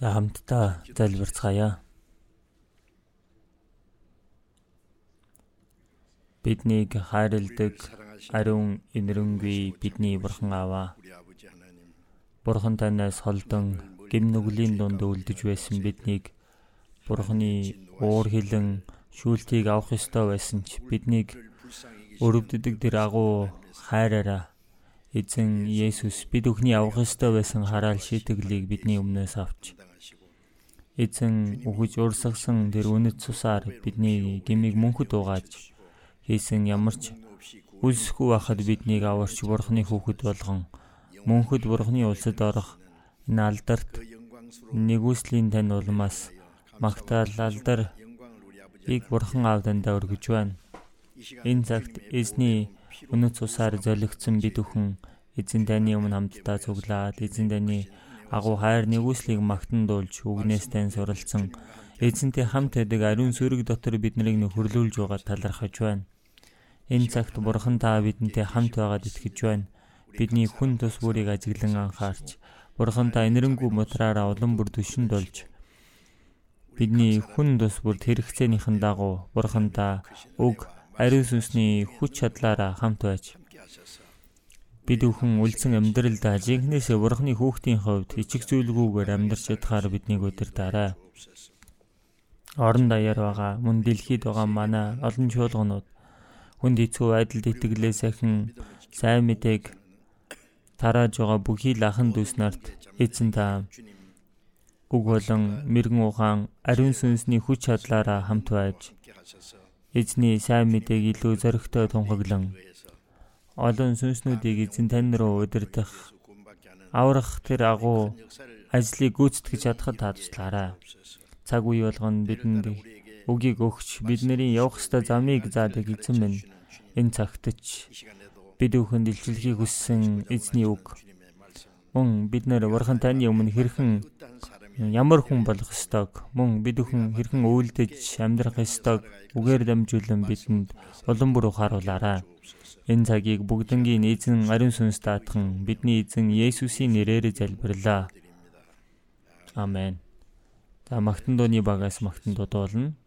За хамтдаа залбирцгаая. Биднийг хайрладаг ариун инэрэнгүй бидний бурхан аваа. Бурхан танаас холдон гим нүглийн дунд үлдэж байсан биднийг бурханы уур хилэн шүүлтийг авах ёстой байсан ч биднийг өрөвддөг тэр агуу хайраараа эзэн Есүс бид өхний авах ёстой байсан хараал шийтгэлийг бидний өмнөөс авч эзэн үхэж урсгасан тэр үнэт цусаар бидний гмийг мөнхөд угааж хийсэн ямар ч үлсэхгүй байхад биднийг аварч бурхны хүүхэд болгон мөнхөд бурхны улсад орох энэ алдарт нэгүслийн тань улмаас магтаал алдар ийг бурхан аавдандаа өргөж байна. Энэ цагт эзний өнөц цусаар золигдсон бид бүхэн эзэн таны өмнө хамтдаа цуглаад эзэн таны агуу хайр нэгүслийг магтан дуулж үгнээс тань суралцсан эзэнтэй хамт байдаг ариун сүрэг дотор биднийг нөхөрлүүлж байгаа талархаж байна. Энэ цагт бурхан та бидэнтэй хамт байгаад итгэж байна. Бидний хүн тус бүрийг ажиглан анхаарч бурхан та энэрэнгүй мутраараа улам бүр төшөнд болж бидний хүн тус бүрд хэрэгцээнийхэн дагуу бурхан та өг ариун сүнсний хүч чадлаараа хамт байж Бид бүхэн үлдсэн амьдралдаа жинхнээсээ бурхны хүүхдийн хувьд ичиг зүйлгүйгээр амьдарч чадхаар биднийг удирдаарай. Орон даяар байгаа мөн дэлхийд байгаа манай олон чуулганууд хүнд хэцүү айдалд итгэлээс ахин сайн мэдээг тарааж байгаа бүхий л ахан дүүс нарт эзэн та үг болон мэрэгэн ухаан ариун сүнсний хүч чадлаараа хамт байж эзний сайн мэдээг илүү зоригтой тунхаглан олон сүнснүүдийг эзэн тань руу удирдах аврах тэр агуу ажлыг гүйцэтгэж чадхад таажлаарай. Цаг үе болгоно бидэнд үгийг өгч бидний явах ёстой замыг заадаг эзэн минь энэ цагт ч бид бүхэнд илчлэхийг хүссэн эзний үг. Мөн бид нэр бурхан таны өмнө хэрхэн ямар хүн болох ёстойг мөн бид бүхэн хэрхэн үйлдэж амьдрах ёстойг үгээр дамжуулан бидэнд улам бүр ухааруулаарай. Энэ цагийг бүгднгийн эзэн ариун сүнс даатхан бидний эзэн Есүсийн нэрээр залбирлаа. Амен. За магтан дууны багаас магтан дуудуулна.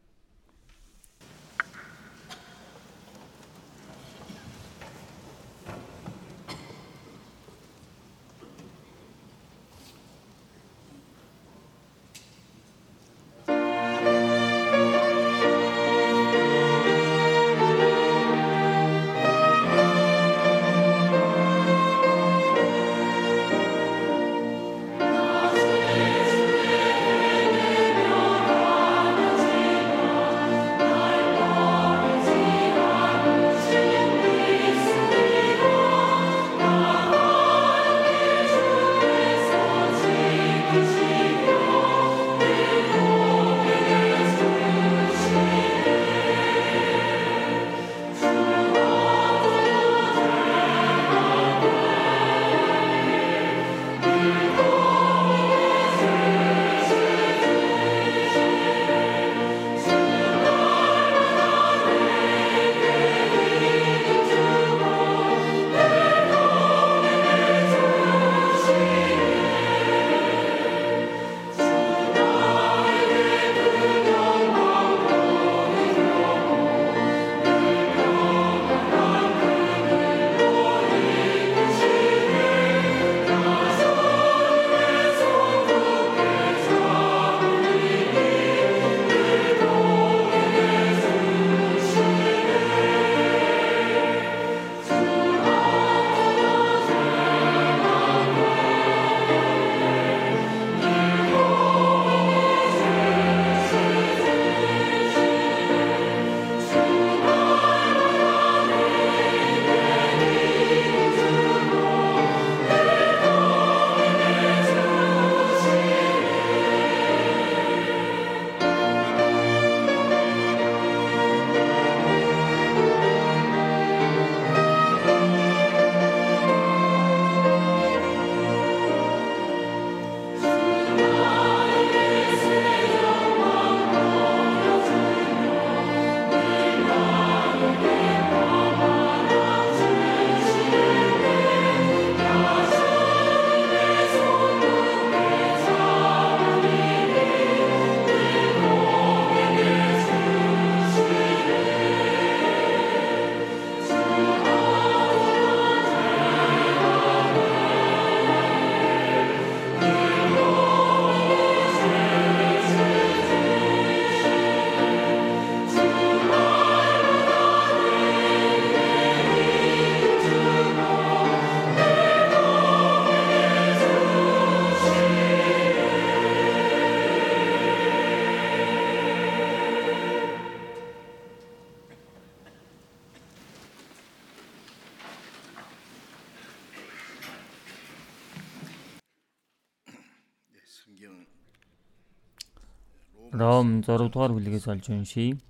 Ром 6 дугаар бүлгээс олж уншийе.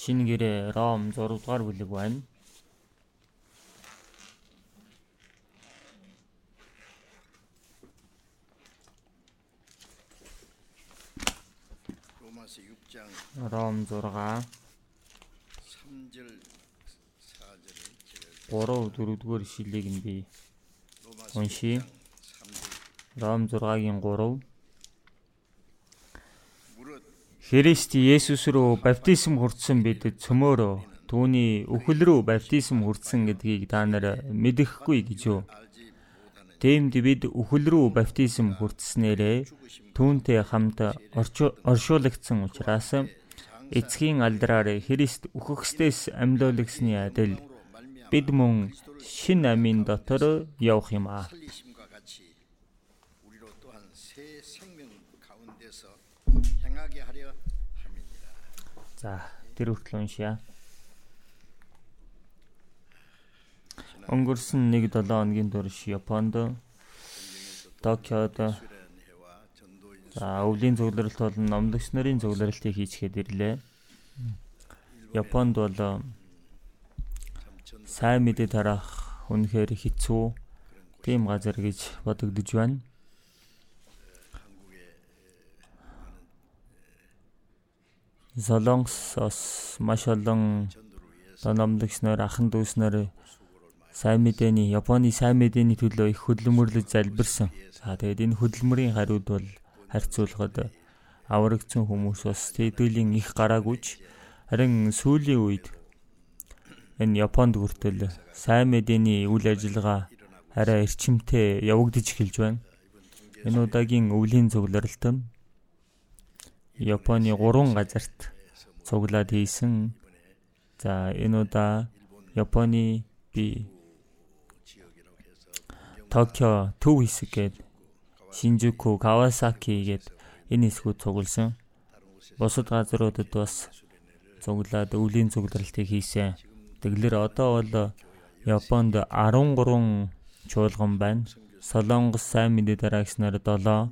Шинэ гэрээ Ром 6 дугаар бүлэг байна. Ром 6 3 4-р шилийг нь би уншийе. Ром 6-гийн 3 Христ Есүс рүү баптизм хүртсэн бид цөмөөрөө түүний үхэл рүү баптизм хүртсэн гэдгийг та нар мэдэхгүй гэж юу? Тиймд бид үхэл рүү баптизм хүртснээрээ түүнтэй хамт оршуулгдсан учраас эцгийн алдраар Христ үхэгсдээс амьдуулагсны адил бид мөн шин амийн дотор явах юм аа. За, тэр хүртэл уншия. Өнгөрсөн 1-7 хоногийн турш Японд Токиод За өвлийн зөвлөрөлт болон номлогч нарын зөвлөрөлтийг хийчихэд ирлээ. Японд бол сайн мэдээ тараах үнэхээр хэцүү тийм газар гэж бодогдож байна. Солонгосоос маш олон номлогч нар ахан дүүс нар сайн мэдээний Японы сайн мэдээний төлөө их хөдөлмөрлөж залбирсан. За тэгээд энэ хөдөлмөрийн хариуд бол харьцуулахад аврагдсан хүмүүс бас тэтгэлийн их гараагүйч харин сүүлийн үед энэ Японд хүртэл сайн мэдээний үйл ажиллагаа арай эрчимтэй явагдаж эхэлж байна. Энэ удаагийн өвлийн нь Японы 3 газарт цуглаад хийсэн. За энэ удаа Японы би Токио төв хэсэг гээд Шинжуку, Кавасаки гээд энэ хэсгүүд цугласан. Бусад газруудад бас цуглаад өвлийн цугларалтыг хийсэн. Тэгэлэр одоо бол Японд 13 чуулган байна. Солонгос сайн мэдээ дараагч нар 7.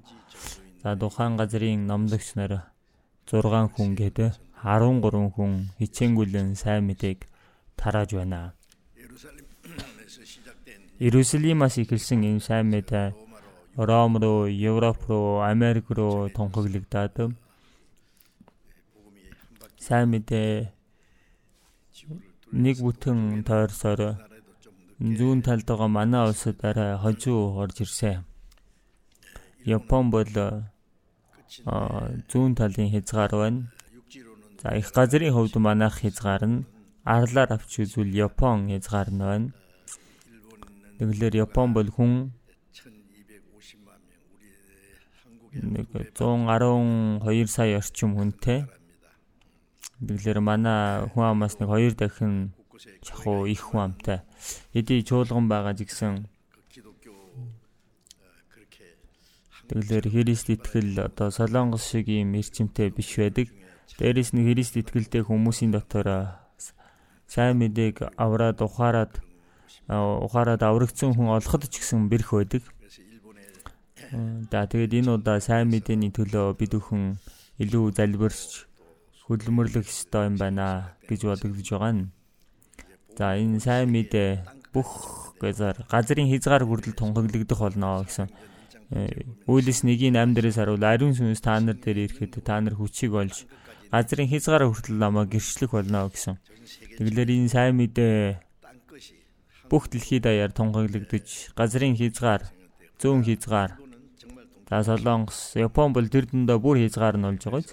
За Тухайн газрын номлогч нар 6 хүн гэдэг 13 хүн хичээнгүлэн сайн мэдээг тарааж байна. Иерусалимаас эхэлсэн энэ сайн мэдээ Ром руу, Европ руу, Америк руу тунхаглагдаад сайн мэдээ нэг бүтэн тойрсоор зүүн талд байгаа манай улсад арай хожуу орж ирсэн. Япон бол зүүн талын хязгаар байна. За их газрын хувьд манайх хязгаар нь арлаар авч үзвэл Япон хязгаар нь байна. Тэгэлэр Япон бол хүн нэг 112 сая орчим хүнтэй. Тэгэлэр манай хүн амаас нэг 2 дахин чахуу их хүн амтай. Эдий чуулган байгаа жигсэн. Тэгэлэр Христ итгэл одоо Солонгос шиг юм эрчимтэй биш байдаг. Дээрээс нь Христ итгэлтэй хүмүүсийн дотор сайн мэдээг авраад ухаарад ухаарад аврагдсан хүн олоход ч гэсэн бэрх байдаг. За тэгээд энэ удаа сайн мэдээний төлөө бид бүхэн илүү залбирч хөдөлмөрлөх ёстой юм байна гэж бодогдож байгаа нь. За энэ сайн мэдээ бүх газар газрын хязгаар хүртэл тунхаглагдах болно гэсэн. Үйлс нэгийн 8 дээрээс харуул ариун сүнс та нар дээр ирэхэд та нар хүчийг олж газрын хязгаар хүртэл намайг гэрчлэх болно гэсэн. Тэгэлэр энэ сайн мэдээ бүх дэлхийд даяар тунхаглагдаж газрын хязгаар зүүн хязгаар За Солонгос, Япон бол тэр дэндээ бүр хязгаар нь олж байгаа биз.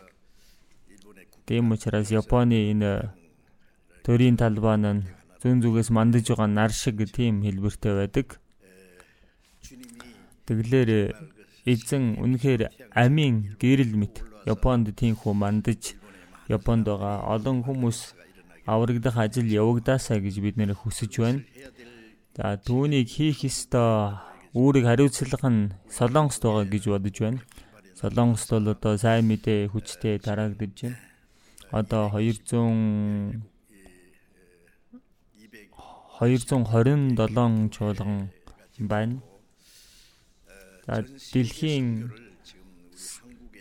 Тийм учраас Японы энэ төрийн талбай нь зүүн зүгээс мандаж байгаа нар шиг тийм хэлбэртэй байдаг. Тэглэр эзэн үнэхээр амийн гэрэл мэт Японд тийхүү мандаж Японд байгаа олон хүмүүс аврагдах ажил явагдаасаа гэж бид нэр хүсэж байна. За түүнийг хийх ёстой үүрийг хариуцлах нь Солонгост байгаа гэж бодож байна. Солонгост бол одоо сайн мэдээ хүчтэй тараагдж байна. Одоо 200 227 чуулган байна. Дэлхийн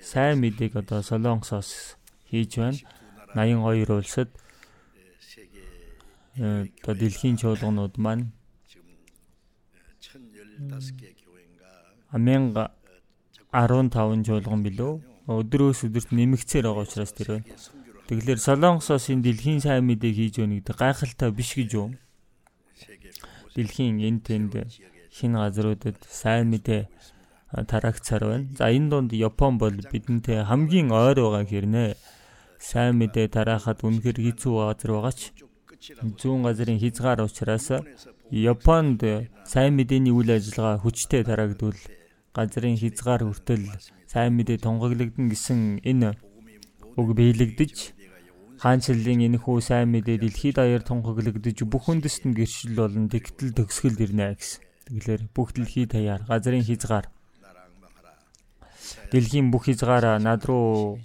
сайн мэдээг одоо Солонгосоос хийж байна. 82 улсад э, одоо дэлхийн чуулганууд маань 1015 чуулган билүү өдрөөс өдөрт нэмэгцээр байгаа учраас тэр байна. Тэгэхээр Солонгосоос энэ дэлхийн сайн мэдээг хийж өгнө гэдэг гайхалтай биш гэж юу? Дэлхийн энэ тэнд шинэ газруудад сайн мэдээ тараагцаар байна. За энэ донд Япон бол бидэнтэй хамгийн ойр байгаа хэрнээ сайн мэдээ тараахад үнэхээр хэцүү газар байгаа ч зүүн газрын хязгаар учраас Японд сайн мэдээний үйл ажиллагаа хүчтэй тараагдвал газрын хязгаар хүртэл сайн мэдээ тунгаглагдана гэсэн энэ үг биелэгдэж хаанчлалын энэхүү сайн мэдээ дэлхийд даяар тунгаглагдж бүх үндэст нь гэршил болон тэгтэл төгсгөл ирнэ гэсэн. Тэгэлэр бүх дэлхийд даяар газрын хязгаар дэлхийн бүх хязгаараа над руу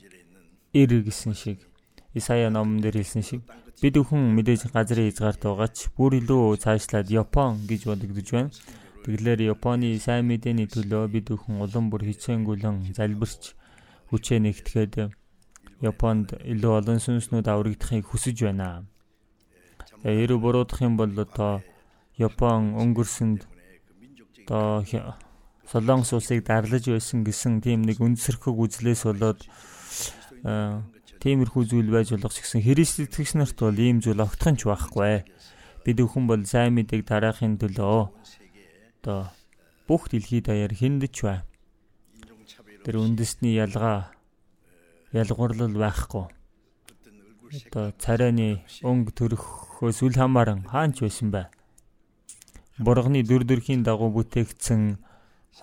ир гэсэн шиг Исая номон дээр хэлсэн шиг бид бүхэн мэдээж газрын хязгаарт байгаа ч бүр илүү цаашлаад Япон гэж бодогдож байна. Тэгэлэр Японы сайн мэдээний төлөө бид бүхэн улам бүр хичээнгүлэн залбирч хүчээ нэгтгэхэд Японд илүү олон сүнснүүд аврагдахыг хүсэж байна. Эрүү буруудах юм бол одоо Япон өнгөрсөнд одоо Солонгос улсыг дарлаж байсан гэсэн тийм нэг үндсэрхэг үзлээс болоод тиймэрхүү зүйл байж болох ч гэсэн христэтгэгч нарт бол ийм зүйл огтхон ч байхгүй. Бид өхөн бол сайн мэдээг тараахын төлөө одоо бүх дэлхийд даяар хиндэж бай. Тэр үндэсний ялгаа ялгуурлал байхгүй. Одоо царайны өнгө төрөхөөс үл хамааран хаанч байсан бай. Бурганы дүр төрхийн дагуу бүтээгдсэн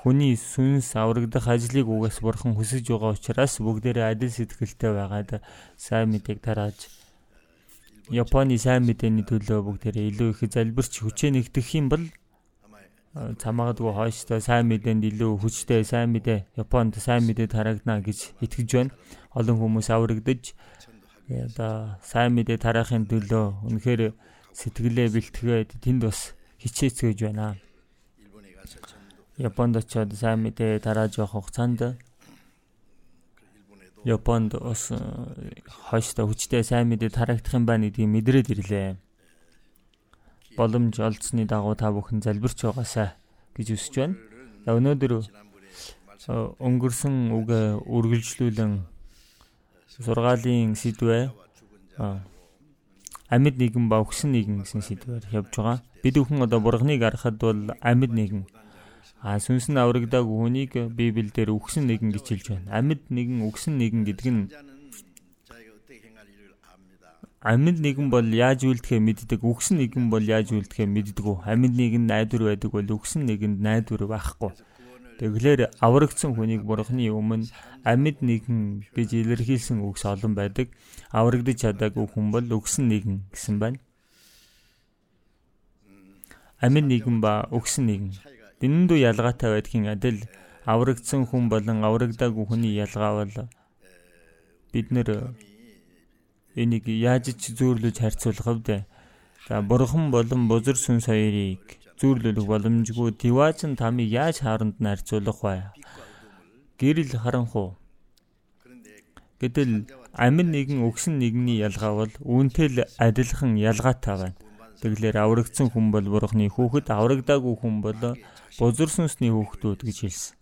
хүний сүнс аврагдах ажлыг угаас бурхан хүсэж байгаа учраас бүгдээрээ адил сэтгэлтэй байгаад сайн мэдээг тарааж Японы сайн мэдээний төлөө бүгдээрээ илүү их залбирч хүчээ нэгтгэх юм бол цамаагдгүй хойштой сайн мэдээнд илүү хүчтэй сайн мэдээ Японд сайн мэдээ тарагдана гэж итгэж байна. Олон хүмүүс аврагдаж одоо сайн мэдээ тараахын төлөө үнэхээр сэтгэлээ бэлтгээд тэнд бас хичээцгээж байна. Японд очиод сайн мэдээ тарааж явах хугацаанд Японд э, хойштой хүчтэй сайн мэдээ тараагдах юм байна гэдгийг мэдрээд ирлээ. Боломж олдсны дагуу та бүхэн залбирч байгаасаа гэж үсэж байна. Өнөөдөр өнгөрсөн үг үргэлжлүүлэн сургаалын сэдвээ амьд нэгэн ба өгсөн нэгэн гэсэн сэдвээр явж байгаа. Бид бүхэн одоо бурганыг харахад бол амьд нэгэн А сүнс нь аврагдаагүй хүнийг Библиэлд үгсэн нэгэн гэж хэлж байна. Амьд нэгэн үгсэн нэгэн гэдэг нь амьд нэгэн бол яаж үйлдэхээ мэддэг, үгсэн нэгэн бол яаж үйлдэхээ мэддэг. Амьд нэгэн найдвар байдаг бол үгсэн нэгэнд найдвар байхгүй. Тэгэлэр аврагдсан хүнийг бурхны өмнө амьд нэгэн гэж илэрхийлсэн үгс олон байдаг. Аврагдаж чадаагүй хүн бол үгсэн нэгэн гэсэн байна. Амьд нэгэн ба үгсэн нэгэн Дэндүү ялгаатай байдгийн адил аврагдсан хүн болон аврагдаагүй хүний ялгаа бол бид нэр энийг яаж ч зөөрлөж харьцуулах вэ? За бурхан болон бузар сүн соёрыг зөөрлөх боломжгүй диваажин тамыг яаж харонд нь харьцуулах вэ? Гэрэл харанхуу. Гэтэл амин нэгэн өгсөн нэгний ялгаа бол үүнтэй л адилхан ялгаатай байна. Тэгэлэр аврагдсан хүн бол бурхны хүүхэд, аврагдаагүй хүн бол бузар сүнсний хүүхдүүд гэж хэлсэн.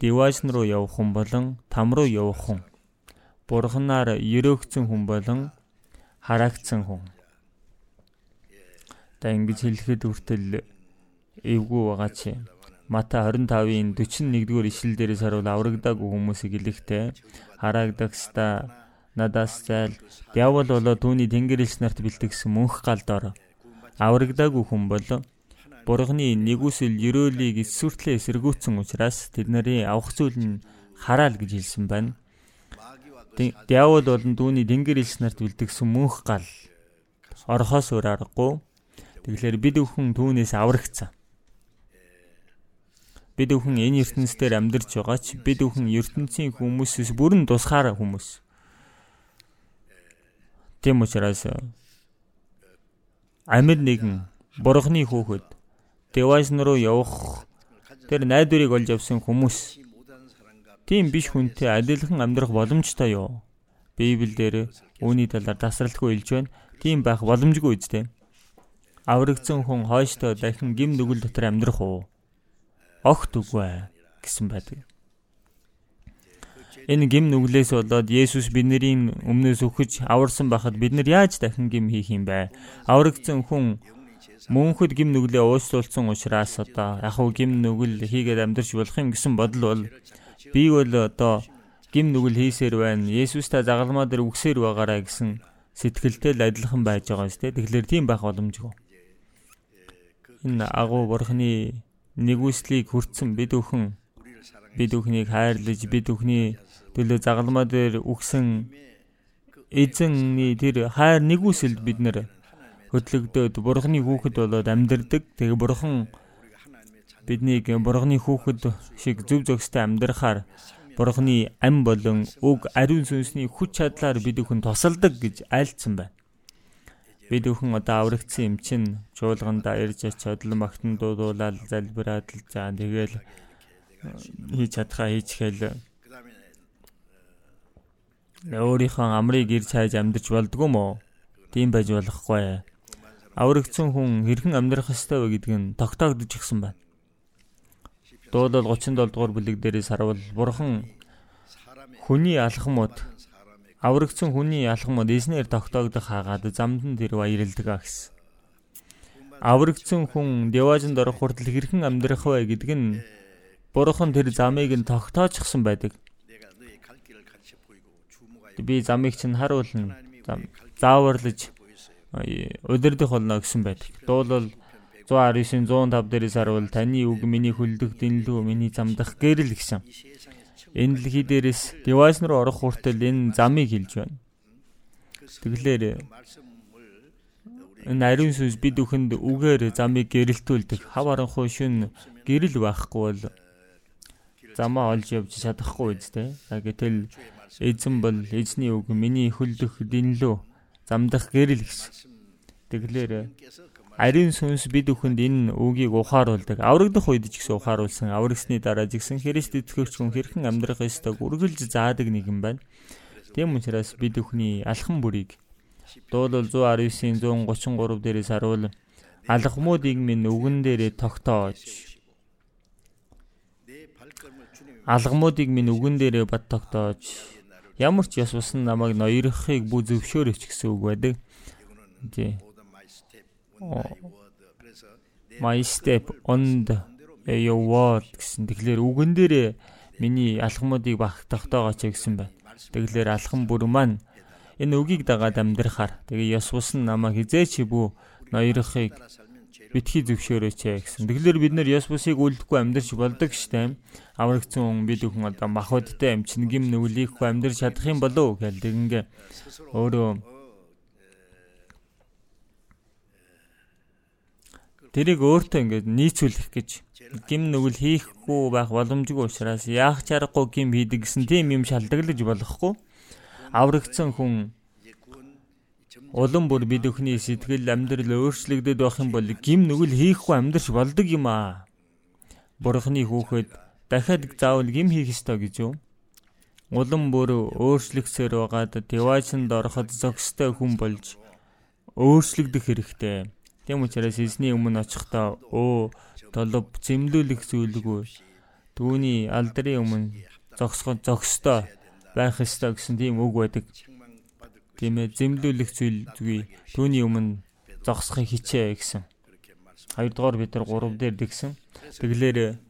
Дивашн руу явах хүн болон там руу явах хүн. Бурханаар ерөөгцөн хүн болон хараагцсан хүн. Та ингэж хэлэхэд хүртэл эвгүй байгаа чи. Мата 25-ын 41-р ишлэл дээрээс харуул аврагдаагүй хүмүүсийг илэхтэй хараагдагста надаас зайл диавол болоо түүний тэнгэрэлч нарт бэлтгэсэн мөнх галдор аврагдаагүй хүн бол Бурхны нэгүсэл ерөөлийг эсвэртлээ эсэргүүцсэн учраас тэдний авах зүйл нь хараал гэж хэлсэн байна. Диавол болон түүний тэнгэрэлч нарт бэлтгэсэн мөнх гал орхоос өөр аргагүй. Тэгэхээр бид бүхэн түүнээс аврагцсан. Бид бүхэн энэ ертөнцийн амьдарч байгаа ч бид бүхэн ертөнцийн хүмүүсээс бүрэн тусгаар хүмүүс. Тийм учраас амьд нэгэн бурхны хүүхэд девайс руу явах тэр найдварыг олж авсан хүмүүс тийм биш хүнтэй адилхан амьдрах боломжтой юу? Библиэлд үүний талаар тасралтгүй илж байна. Тийм байх боломжгүй үстэй. Аврагдсан хүн хойштоо дахин гим нүгэл дотор амьдрах уу? Огт үгүй гэсэн байдаг. Энэ гим нүглээс болоод Есүс бидний өмнөөс өгч аварсан байхад бид нар яаж дахин гим хийх юм бэ? Аврагдсан хүн мөнхөд гим нүглээ уучлуулсан учраас одоо яг хуу гим нүгэл хийгээд амьдрч болох юм гэсэн бодол бол би бол одоо гим нүгэл хийсээр байна. Есүс та загалмаа дээр үгсээр байгаараа гэсэн сэтгэлтэй л адилхан байж байгаа шүү дээ. Тэгэхээр тийм байх боломжгүй. Энэ агуу бурхны нэгүслийг хүртсэн бид өхөн бид өхнийг хайрлаж бид өхний төлөө загалмаа дээр үгсэн эзэнний тэр хайр нэгүсэлд бид нэр хөдлөгдөөд бурхны хүүхэд болоод амьдардаг. Тэгээ бурхан биднийг бурхны хүүхэд шиг зөв зөвстэй амьдрахаар бурхны ам болон уг ариун сүнсний хүч чадлаар бид бүхэн тусалдаг гэж айлцсан байна. Бид бүхэн одоо аврагдсан юм чин чуулганда ирж очиод магтан дуудуулаад залбираад л за тэгэл хийж чадхаа хийчихэл өөрийнхөө амрыг ирж хайж амьдарч болдгоо мó. Тийм байж болохгүй. Аврагдсан хүн хэрхэн амьдрах ёстой вэ гэдг нь тогтоогдож гисэн байна. Дуулал 37 дугаар бүлэг дээрээс харуул бурхан хүний алхмууд аврагдсан хүний алхмууд эзнэр тогтоогдох хагаад замд нь тэр баярлдаг гэсэн. Аврагдсан хүн деважинд орох хүртэл хэрхэн амьдрах вэ гэдг нь бурхан тэр замыг нь тогтоочихсан байдаг би замыг чинь харуулна. Зааварлаж удирдах болно гэсэн байдаг. Дуулал 119 105 дээрээс харуул таны үг миний хүлдэх дэнлүү миний замдах гэрэл гэсэн. Энэ дэлхий дээрээс девайс руу орох хүртэл энэ замыг хилж байна. Тэгэлэр энэ ариун сүнс бид бүхэнд үгээр замыг гэрэлтүүлдэг. Хав аранхуй шүн гэрэл байхгүй бол замаа олж явж чадахгүй үстэй. Гэтэл эзэн бол эзний үг миний хөлдөх динлүү замдах гэрэл гэсэн. Тэгэхээр ариун сүнс бид бүхэнд энэ үгийг ухааруулдаг. Аврагдах үед ч гэсэн ухааруулсан. Аврагсны дараа жигсэн Христ итгэгч хүн хэрхэн амьдрах ёстойг үргэлж заадаг нэгэн байна. Тийм учраас бид бүхний алхам бүрийг дуулал 119-ийн 133 дээрээс харуул алхмуудыг минь үгэн дээрээ тогтоож алгамуудыг минь үгэн дээрээ бат тогтоож ямар ч ёс бус намайг ноёрхыг бүү зөвшөөрөч гэсэн үг байдаг. Тий. My step on the your word гэсэн. Тэгэхээр үгэн дээрээ миний алхмуудыг баг тогтоогооч гэсэн байна. Тэгэхээр алхам бүр маань энэ үгийг дагаад амьдрахаар тэгээ ёс бус намайг хизээч бүү ноёрхыг битгий зөвшөөрөөч гэсэн. Тэгэхээр бид нэр бусыг үлдэхгүй амьдарч болдог штэ. Аврагцсан хүн бид бүхэн одоо махбодтой амчин гим нүглийхгүй амьдарч чадах юм болов гэл тэгингээ өөрөө тэрийг өөртөө ингээд нийцүүлэх гэж гим нүгэл хийхгүй байх боломжгүй учраас яах чаргагүй гим хийдэг гэсэн тийм юм шалдаглаж болохгүй. Аврагцсан хүн Улам бүр бид өхний сэтгэл амьдрал өөрчлөгдөд байх юм бол гим нүгэл хийхгүй амьдрч болдог юм аа. Бурхны хүүхэд дахиад заавал гим хийх ёстой гэж юу? Улам бүр өөрчлөгсөөр байгаад девайсанд ороход зөкстэй хүн болж өөрчлөгдөх хэрэгтэй. Тийм учраас эзний өмнө очихдоо өө толб зэмлүүлэх зүйлгүй. Түүний алдрын өмнө зогсоход зөкстой байх ёстой гэсэн тийм үг байдаг тийм ээ зэмлүүлэх зүйл зүгий түүний өмнө зогсохыг хичээ гэсэн. Хоёрдугаар бид нар 3 дээр дэгсэн. Тэглэр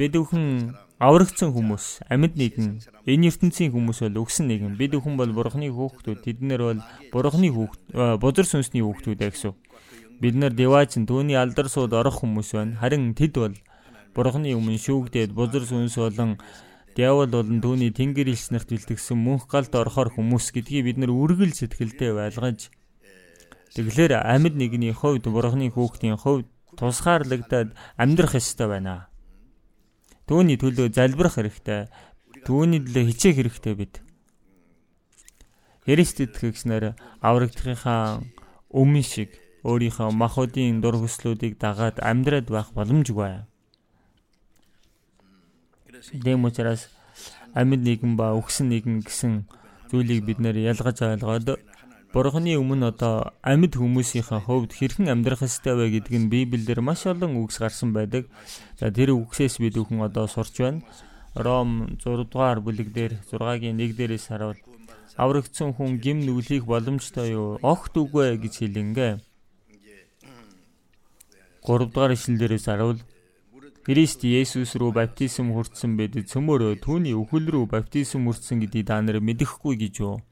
бид бүхэн аврагдсан хүмүүс, амьд нэгэн, энэ ертөнцийн хүмүүс бол өгсөн нэгэн. Бид бүхэн бол бурхны хүүхдүүд, тэднэр бол бурхны хүүхд, бузар сүнсний хүүхдүүд гэсэн. Бид нар деваачин түүний алдар сууд орох хүмүүс байна. Харин тэд бол бурхны өмнө шүүгдээд бузар сүнс болон Диавол болон түүний тэнгэр илс нарт бэлтгэсэн мөнх галд орохоор хүмүүс гэдгийг бид нар үргэл сэтгэлдээ байлгаж тэгэхээр амьд нэгний хувьд бурхны хүүхдийн хувьд тусгаарлагдаад амьдрах ёстой байна. Түүний төлөө залбирах хэрэгтэй. Түүний төлөө хичээх хэрэгтэй бид. Христ итгэгчнэр аврагдахынхаа өмнө шиг өөрийнхөө махуудын дур хүслүүдийг дагаад амьдраад байх боломжгүй. Дэм учраас амьд нэгэн ба үхсэн нэгэн гэсэн зүйлийг бид нэр ялгаж ойлгоод Бурхны өмнө одоо амьд хүмүүсийнхээ хувьд хэрхэн амьдрах ёстой вэ гэдг нь Библиэлд маш олон үгс гарсан байдаг. За тэр үгсээс бид бүхэн одоо сурч байна. Ром 6 дугаар бүлэг дээр 6-гийн 1 дээрээс харуул аврагдсан хүн гим нүглих боломжтой юу? Огт үгүй гэж хэлэнгээ. 3 дугаар ишлэл дээрээс харуул Христ Есүс рүү баптизм хүртсэн бид цөмөрөө түүний үхэл рүү баптизм хүртсэн гэдгийг та нар мэдэхгүй гэж юу?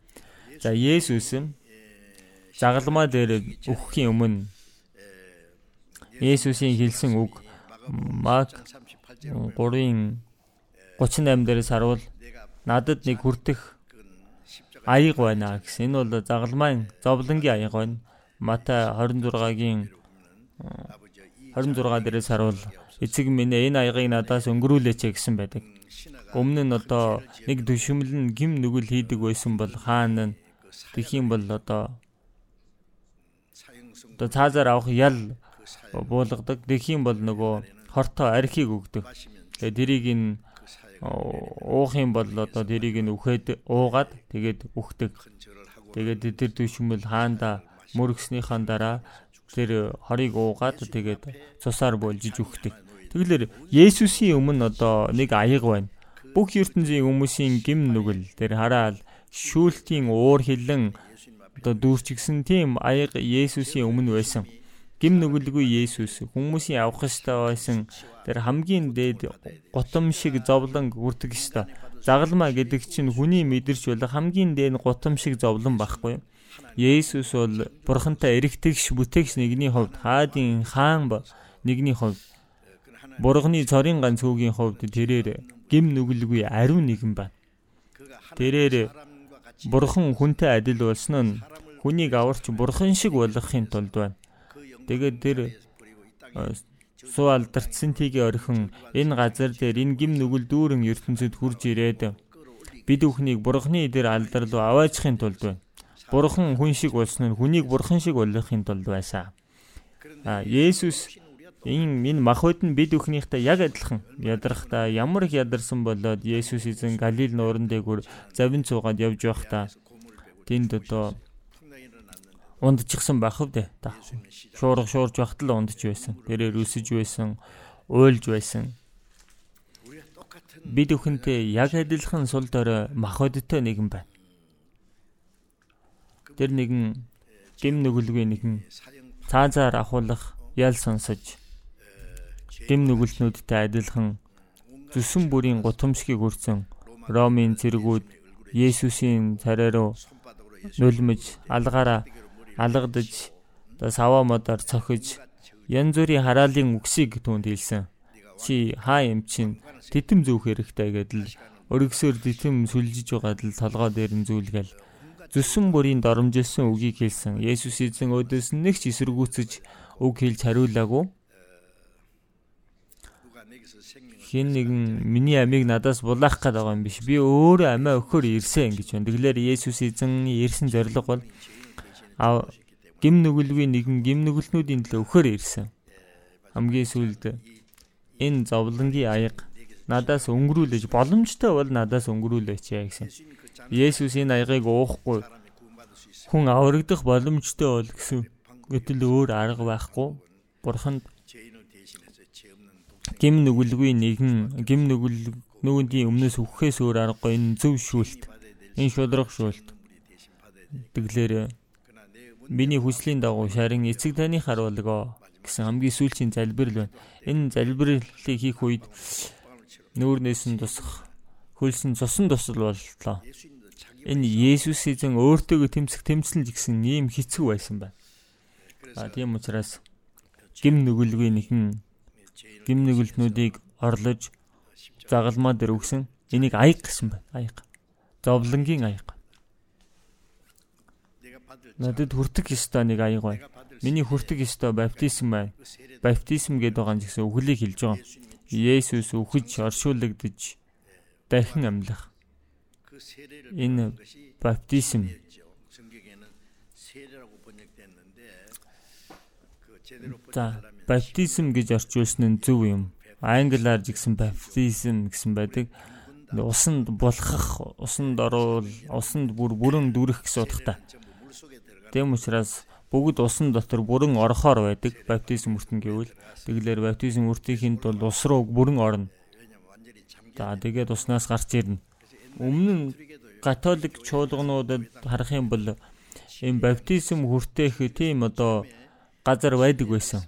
За Есүс загалмаа дээр өгөхийн өмнө Есүсийн хэлсэн үг Мак 3-ын 38 дээрээс харуул надад нэг хүртэх аяг байна гэсэн. Энэ бол загалмайн зовлонгийн аяг байна. Матай 26-гийн 26 дээрээс харуул эцэг минь энэ аягыг надаас өнгөрүүлээч гэсэн байдаг. Өмнө нь одоо нэг төшөмөл нь гим нүгэл хийдэг байсан бол хаана нь тэгхийн бол одоо одоо цаазаар авах ял буулгадаг. Тэгхийн бол нөгөө хортоо архийг өгдөг. Тэгээ дэрийг нь уух юм бол одоо тэрийг нь үхээд уугаад тэгээд үхдэг. Тэгээд тэр төшмөл хаанда мөргснийхэн дараа тэр хорийг уугаад тэгээд цусаар болж үхдэг. Тэгэлэр Есүсийн өмнө одоо нэг аяг байна. Бүх ертөнцийн хүмүүсийн гим нүгэл тэр хараал шүүлтийн уур хилэн одоо дүүрчгсэн тийм аяг Есүсийн өмнө байсан гим нүгэлгүй Есүс хүмүүсийн авах ёстой байсан тэр хамгийн дээд гутам шиг зовлон хүрдэг ёстой. Загалмаа гэдэг чинь хүний мэдэрч бол хамгийн дээд гутам шиг зовлон байхгүй. Есүс бол бурхантай эргэтгэж бүтээгч нэгний хувьд хаадын хаан нэгний хувьд бурхны цорын ганц хүүгийн хувьд тэрээр гим нүгэлгүй ариун нэгэн байна. Тэрээр бурхан хүнтэй адил болсон нь хүнийг аварч бурхан шиг болгохын тулд байна. Тэгээд тэр суу алдарцсан тигийн орхин энэ газар дээр энэ гим нүгэл дүүрэн ертөнцид хурж ирээд бид бүхнийг бурхны дээр алдар руу аваачихын тулд байна. Бурхан хүн шиг болсон нь хүнийг бурхан шиг болгохын тулд байсан. А Есүс энэ энэ махбод нь бид бүхнийхтэй яг адилхан ядрахта ямар их ядарсан болоод Есүс эзэн Галил нууран дээгүр завин цуугаад явж байхдаа тэнд одоо ундчихсан байх вэ та. Шуурга шуурж байхад л ундч байсан. Тэрээр өсөж байсан, уйлж байсан. Бид өхөнтэй яг адилхан сул дорой махбодтой нэгэн байна. Тэр нэгэн гим нүгэлгүй нэгэн цаазаар ахуулах ял сонсож гим нүгэлтнүүдтэй адилхан зүсэн бүрийн гутамшгийг өрцөн Ромын цэргүүд Есүсийн царай руу нулимж алгаараа алгадаж саваа модоор цохиж янз бүрийн хараалын үгсийг түүнд хэлсэн. Чи хаа юм чин титэм зүүх хэрэгтэй гэдэл өргөсөөр титэм сүлжиж байгаад л толгой дээр нь зүйлгээл зүсэн бүрийн доромжилсан үгийг хэлсэн. Есүс эзэн өөдөөс нэг ч эсэргүүцэж үг хэлж хариулаагүй. Хин нэгэн миний амийг надаас булаах гээд байгаа юм биш. Би өөрөө амиа өгөхөр ирсэн гэж байна. Тэгэлэр Есүс эзэн ирсэн зориг бол гим нүгэлгүй нэгэн гим нүгэлтнүүдийн төлөө өхөр ирсэн. Хамгийн сүүлд энэ зовлонгийн аяг надаас өнгөрүүлж боломжтой бол надаас өнгөрүүлээч яа гэсэн. Есүс энэ аягыг уухгүй хүн аврагдах боломжтой бол гэсэн гэтэл өөр арга байхгүй. Бурханд гим нүгэлгүй нэгэн гим нүгэл нүгэндийн өмнөөс үхэхээс өөр аргагүй энэ зөв шүүлт. Энэ шудраг шүүлт. Тэглэр Миний хүслийн дагуу шарын эцэг таны харуулгаа гэсэн хамгийн сүүлчийн залбирал байна. Энэ залбиралыг хийх үед нүүрнээс нь тусах хөлсөн цусан тусал боллоо. Энэ Есүс эзэн өөртөөгөө тэмцэх тэмцэл гэсэн ийм хэцүү байсан байна. А тийм учраас гим нүгэлгүй нэгэн гим нүгэлтнүүдийг орлож загалмаа дээр өгсөн энийг аяг гэсэн байна. Аяг. Зовлонгийн аяг надад хүртэх ёстой нэг аяг байна. Миний хүртэх ёстой баптизм байна. Баптизм гэдэг байгаа нь гэсэн үглийг хэлж байгаа. Есүс үхэж оршуулгадж дахин амьлах. Энэ баптизм За, баптизм гэж орчуулсан нь зөв юм. англиар жигсэн баптизм гэсэн байдаг. Усанд булхах, усанд орвол, усанд бүр бүрэн дүрэх гэсэн утгатай. Тэм учраас бүгд усан дотор бүрэн орохоор байдаг. Баптизм үртэн гэвэл тэгэлэр баптизм үртийн тулд ус руу бүрэн орно. За тэгээд уснаас гарч ирнэ. Өмнө нь католик чуулгануудад харах юм бол энэ баптизм хүртээх тийм одоо газар байдаг байсан.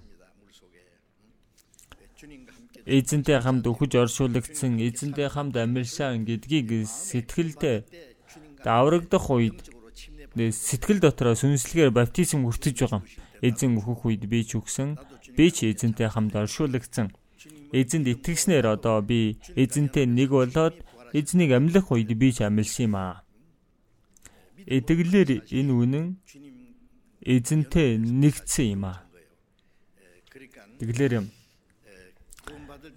Эзэнтэй хамт өхөж оршуулгдсан, эзэнтэй хамт амьлшаан гэдгийг сэтгэлдээ даврагдах үед сэтгэл дотроо сүнслэгээр баптизм хүртэж байгаа. Эзэн өөхөх үед би ч өгсөн, би ч эзэнтэй хамт оршуулгдсан. Эзэнд итгэснээр одоо би эзэнтэй нэг болоод эзнийг амьлах үед би ч амьлсан юм аа. Эдгэлэр энэ үнэн эзэнтэй нэгдсэн юм аа. Тэгэлэр юм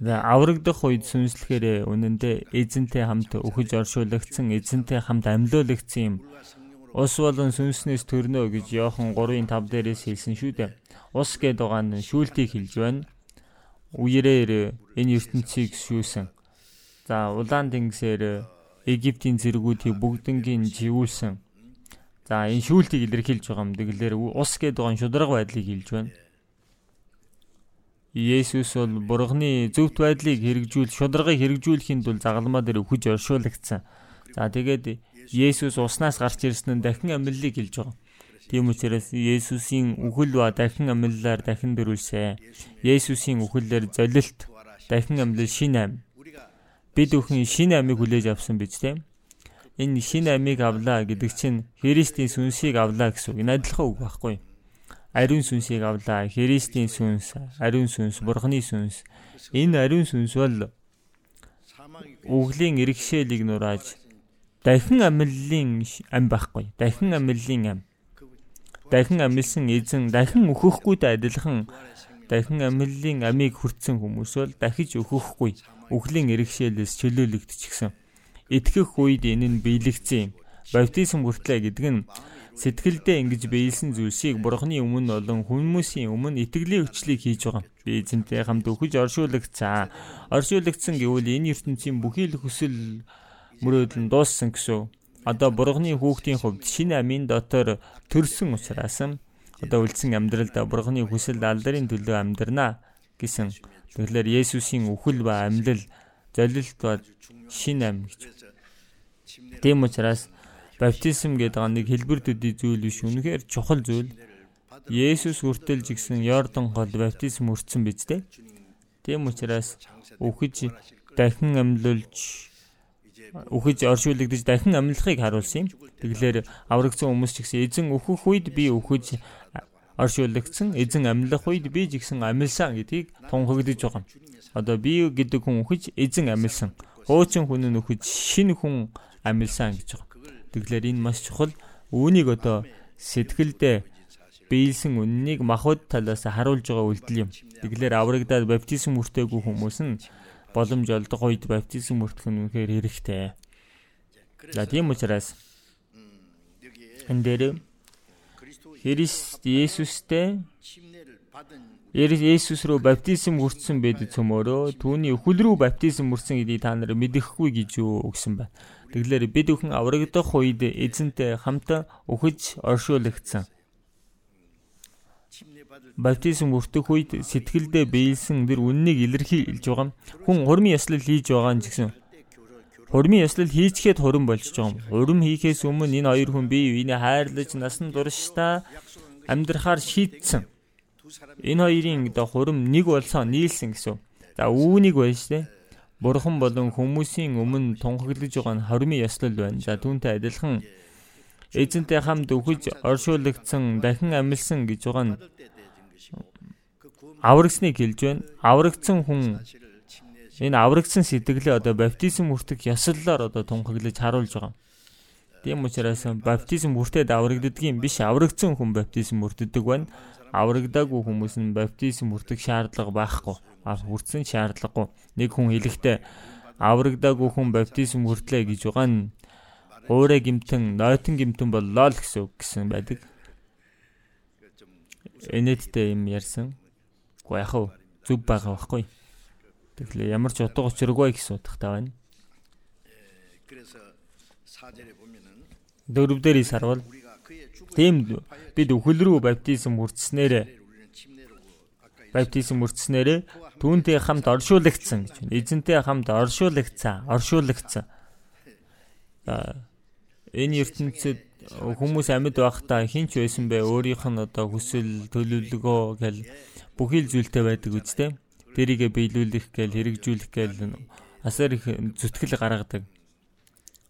аврагдах үед сүнслэхээр үнэндээ эзэнтэй хамт өхөж оршуулгдсан, эзэнтэй хамт амьлуулагдсан юм. Ус болон сүнснээс төрнө гэж Иохан 3:5 дээрээс хэлсэн шүү дээ. Ус гэдэг байгаа нь шүүлтийг хэлж байна. Үерээр энэ ертөнцийг шүүсэн. За улаан тэнгисээр Египтийн зэргүүдийг бүгднгийн живүүлсэн. За энэ шүүлтийг илэрхийлж байгаа юм. Тэгэлэр ус гэдэг нь шударга байдлыг хэлж байна. Есүс бол бурхны зөвхт байдлыг хэрэгжүүл шударгыг хэрэгжүүлэхийн тулд загалмаа дээр өгөж оршуулгдсан. За тэгээд Есүс уснаас гарч ирсэн нь дахин амьллыг хэлж байгаа. Тийм учраас Есүсийн үхэл ба дахин амьллаар дахин дөрүүлсэн. Есүсийн үхэлээр золилт, дахин амьлал шин ам. Бид бүхэн шин амийг хүлээж авсан биз дээ. Энэ шин амийг авлаа гэдэг чинь Христийн сүнсийг авлаа гэсэн үг. Энэ адилхан үг байхгүй ариун сүнсийг авлаа. Христийн сүнс, ариун сүнс, Бурхны сүнс. Энэ ариун сүнс бол үглийн иргэшээлийг нурааж дахин амьллын ам байхгүй. Дахин амьллын ам. Дахин амьлсан эзэн дахин өөхөхгүйтэй адилхан дахин амьллын амийг хүртсэн хүмүүс бол дахиж өөхөхгүй. Үглийн иргэшээлээс чөлөөлөгдчихсэн. Итгэх үед энэ нь биелэгцэн юм. Баптизм хүртлээ гэдэг нь Сэтгэлдээ ингэж биелсэн зүйлсийг бурхны өмнө болон хүмүүсийн өмнө итгэлийн өчлийг хийж байгаа. Би эзэнтэй хамт өгөж оршуулгацсан. Оршуулгацсан гэвэл энэ ертөнцийн бүхий л хүсэл мөрөөдөл нь дууссан гэсэн. Одоо бурхны хүүхдийн хувьд шинэ амийн дотор төрсөн учраас одоо үлдсэн амьдралдаа бурхны хүсэл алдрын төлөө амьдрнаа гэсэн. Тэгэхээр Есүсийн үхэл ба амьлал, залилт ба шинэ ам гэж. Тийм учраас Баптизм гэдэг нэг хэлбэр төдий зүйл биш үнэхээр чухал зүйл. Есүс хүртэл жигсэн Йордан гол баптизм өртсөн биз дээ. Тийм учраас үхэж дахин амьлуулж үхэж оршуулгдж дахин амьлахыг харуулсан юм. Тэгэлэр аврагдсан хүмүүс ч гэсэн эзэн өөхөх үед би үхэж оршуулгдсан, эзэн амьлах үед би жигсэн амьлсан гэдгийг тунхагдж байгаа юм. Одоо би гэдэг хүн үхэж эзэн амьлсан. Хуучин хүн нь үхэж шинэ хүн амьлсан гэж байгаа. Тэгэхээр энэ маш чухал. Үүнийг одоо сэтгэлдээ биелсэн үннийг махбод талаас харуулж байгаа үйлдэл юм. Тэгэхээр аврагдаад баптизм хүртээгүй хүмүүс нь боломж олдох үед баптизм хүртэх нь үнэхээр хэрэгтэй. За тийм учраас энэ дээр Христ Есүстэй Есүс рүү баптизм хүртсэн байд цөмөрөө түүний өхөл рүү баптизм хүрсэн гэдгийг та нар мэдэхгүй гэж юу өгсөн байна. Тэгэлэр бид бүхэн аврагдах үед эзэнтэй хамт өхөж оршуулгдсан. Баптизм өртөх үед сэтгэлдээ биелсэн тэр үннийг илэрхийлж байгаа. Хүн хурмын ёслол хийж байгаа нь гэсэн. Хурмын ёслол хийчихэд хурим болчихж байгаа юм. Хурим хийхээс өмнө энэ хоёр хүн бие биенээ хайрлаж насан туршдаа амьдрахаар шийдсэн. Энэ хоёрын одоо хурим нэг болсон нийлсэн гэсэн. За үүнийг байж тээ Бурхан болон хүмүүсийн өмнө тунхаглаж байгаа нь хормын ёслол байна. За түүнтэй адилхан эзэнтэй хамт өхөж оршуулгдсан дахин амилсан гэж байгаа нь аврагсныг хэлж байна. Аврагдсан хүн энэ аврагдсан сэтгэлээ одоо баптизм хүртэх ёслолоор одоо тунхаглаж харуулж байгаа. Тийм учраас баптизм хүртээд аврагддгийн биш аврагдсан хүн баптизм хүртдэг байна. Аврагдаагүй хүмүүс нь баптизм хүртэх шаардлага байхгүй хүртсэн шаардлагагүй. Нэг хүн хэлэхдээ аврагдаагүй хүн баптизм хүртлээ гэж байгаа нь уурэ гимтэн, нойтон гимтэн боллоо л гэсэн үг гэсэн байдаг. Энэттэй юм ярьсан. Уу яг хав зүв байгаа байхгүй. Тэгэхээр ямар ч утга учиргүй гэсэн утгатай байна. Дөрөвдөр сарвал тийм бид өхөл рүү баптизм хүртснээр баптизм хүртснээр түүнтэй хамт оршуулгдсан гэж байна. Эзэнтэй хамт оршуулгдсан, оршуулгдсан. Энэ ертөнцид хүмүүс амьд байхдаа хинч байсан бэ? Өөрийнх нь одоо хүсэл, төлөвлөгөө гэл бүхий л зүйлтэй байдаг үстэй тэрийгэ биелүүлэх гээл хэрэгжүүлэх гээл асар их зүтгэл гаргадаг.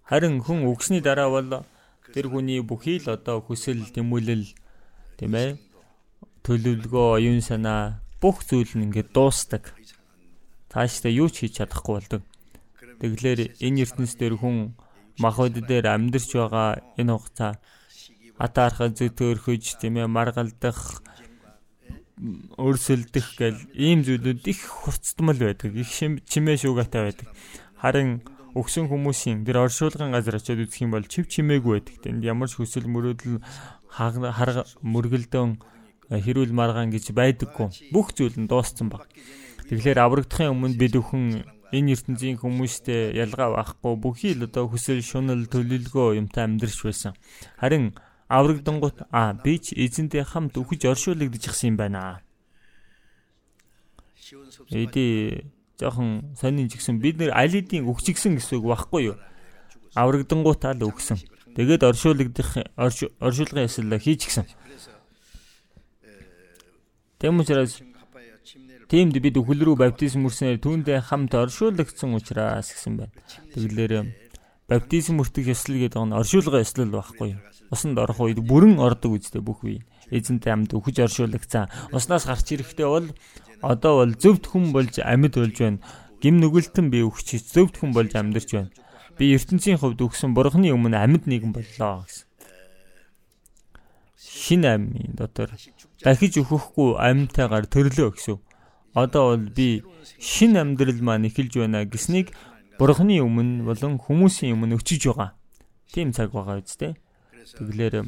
Харин хүн өгсний дараа бол тэр хүний бүхий л одоо хүсэл тэмүүлэл тийм ээ төлөвлөгөө оюун санаа бүх зүйл нь ингээд дуустдаг. Цаашдаа юу ч хийж чадахгүй болдог. Тэгэлэр энэ ертөнц дээр хүн махбод дээр амьдарч байгаа энэ хугацаа атаархаа зөтөөрхөж тийм ээ маргалдах өрсөлдөх гэл ийм зүйлүүд их хурцтмал байдаг. Их чимээ шуугатай байдаг. Харин өгсөн хүмүүсийн тэр оршуулгын газар очиод үзэх юм бол чив чимээгүй байдаг. Тэнд ямар ч хүсэл мөрөөдөл харга мөргөлдөн э, хэрүүл маргаан гэж байдаггүй. Бүх зүйл нь дууссан баг. Тэгэхээр аврагдахын өмнө өхөн энэ ертөнцийн хүмүүстэй ялгаа байхгүй бүхий л одоо хүсэл шунал төлөвлөгөө юмтай амьдарч байсан. Харин аврагдангууд а би ч эзэнтэй хамт үхэж оршуулгдчихсан юм байна. Эди жоохон сонин ч гэсэн бид нэр аль хэдийн өгчгсэн гэсэн үг байхгүй юу? Аврагдангуудаа л өгсөн. Тэгээд оршуулгдах оршуулгын ясал хийчихсэн. Тэм учраас тиймд бид өхөл рүү баптизм үрснээр түүндээ хамт оршуулгдсан учраас гэсэн байна. Тэгэлэр баптизм үртэх ёслол гэдэг нь оршуулгын ёслол байхгүй усанд орох үед бүрэн ордог үстэй бүх үе. Эзэнтэй амьд өгөж оршуулагцсан. Уснаас гарч ирэхдээ бол одоо бол зөвхт хүн болж амьд болж байна. Гим нүгэлтэн би өгч зөвхт хүн болж амьдарч байна. Би ертөнцийн хувьд өгсөн бурхны өмнө амьд нэгэн боллоо гэсэн. Шин амьын дотор дахиж өгөхгүй амьтайгаар төрлөө гэсэн. Одоо бол би шин амьдрал маань эхэлж байна гэснийг бурхны өмнө болон хүмүүсийн өмнө өчөж байгаа. Тийм цаг байгаа үстэй. Тэглэр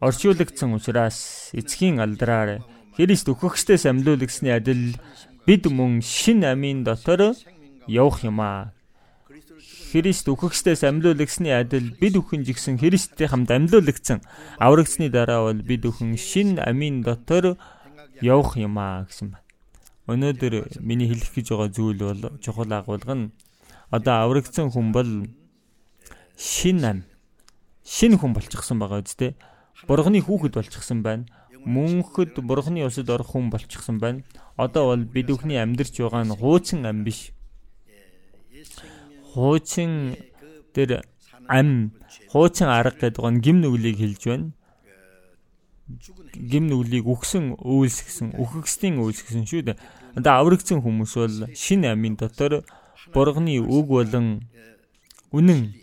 орчуулагдсан учраас эцгийн алдраар Христ өгөхсдээс амьлуулагдсны адил бид мөн шин амийн дотор явах юм аа. Христ өгөхсдээс амьлуулагдсны адил бид өхөн жигсэн Христтэй хамт амьлуулагдсан. Аврагдсны дараа бол бид өхөн шин амийн дотор явах юм аа гэсэн байна. Өнөөдөр миний хэлэх гэж байгаа зүйл бол чухал агуулга нь одоо аврагдсан хүн бол шин ам шинэ хүн болчихсон байгаа үстэй. Бурхны хүүхэд болчихсон байна. Мөнхөд бурхны усад орох хүн болчихсон байна. Одоо бол бид бүхний амьдарч байгаа нь хуучин ам биш. Хуучин тэр ам хуучин арга гэдэг нь гим нүглийг хэлж байна. Гим нүглийг үхсэн үйлс гэсэн үхэгсдийн үйлс гэсэн шүү дээ. Одоо аврагдсан хүмүүс бол шинэ амийн дотор бурхны үг болон үнэн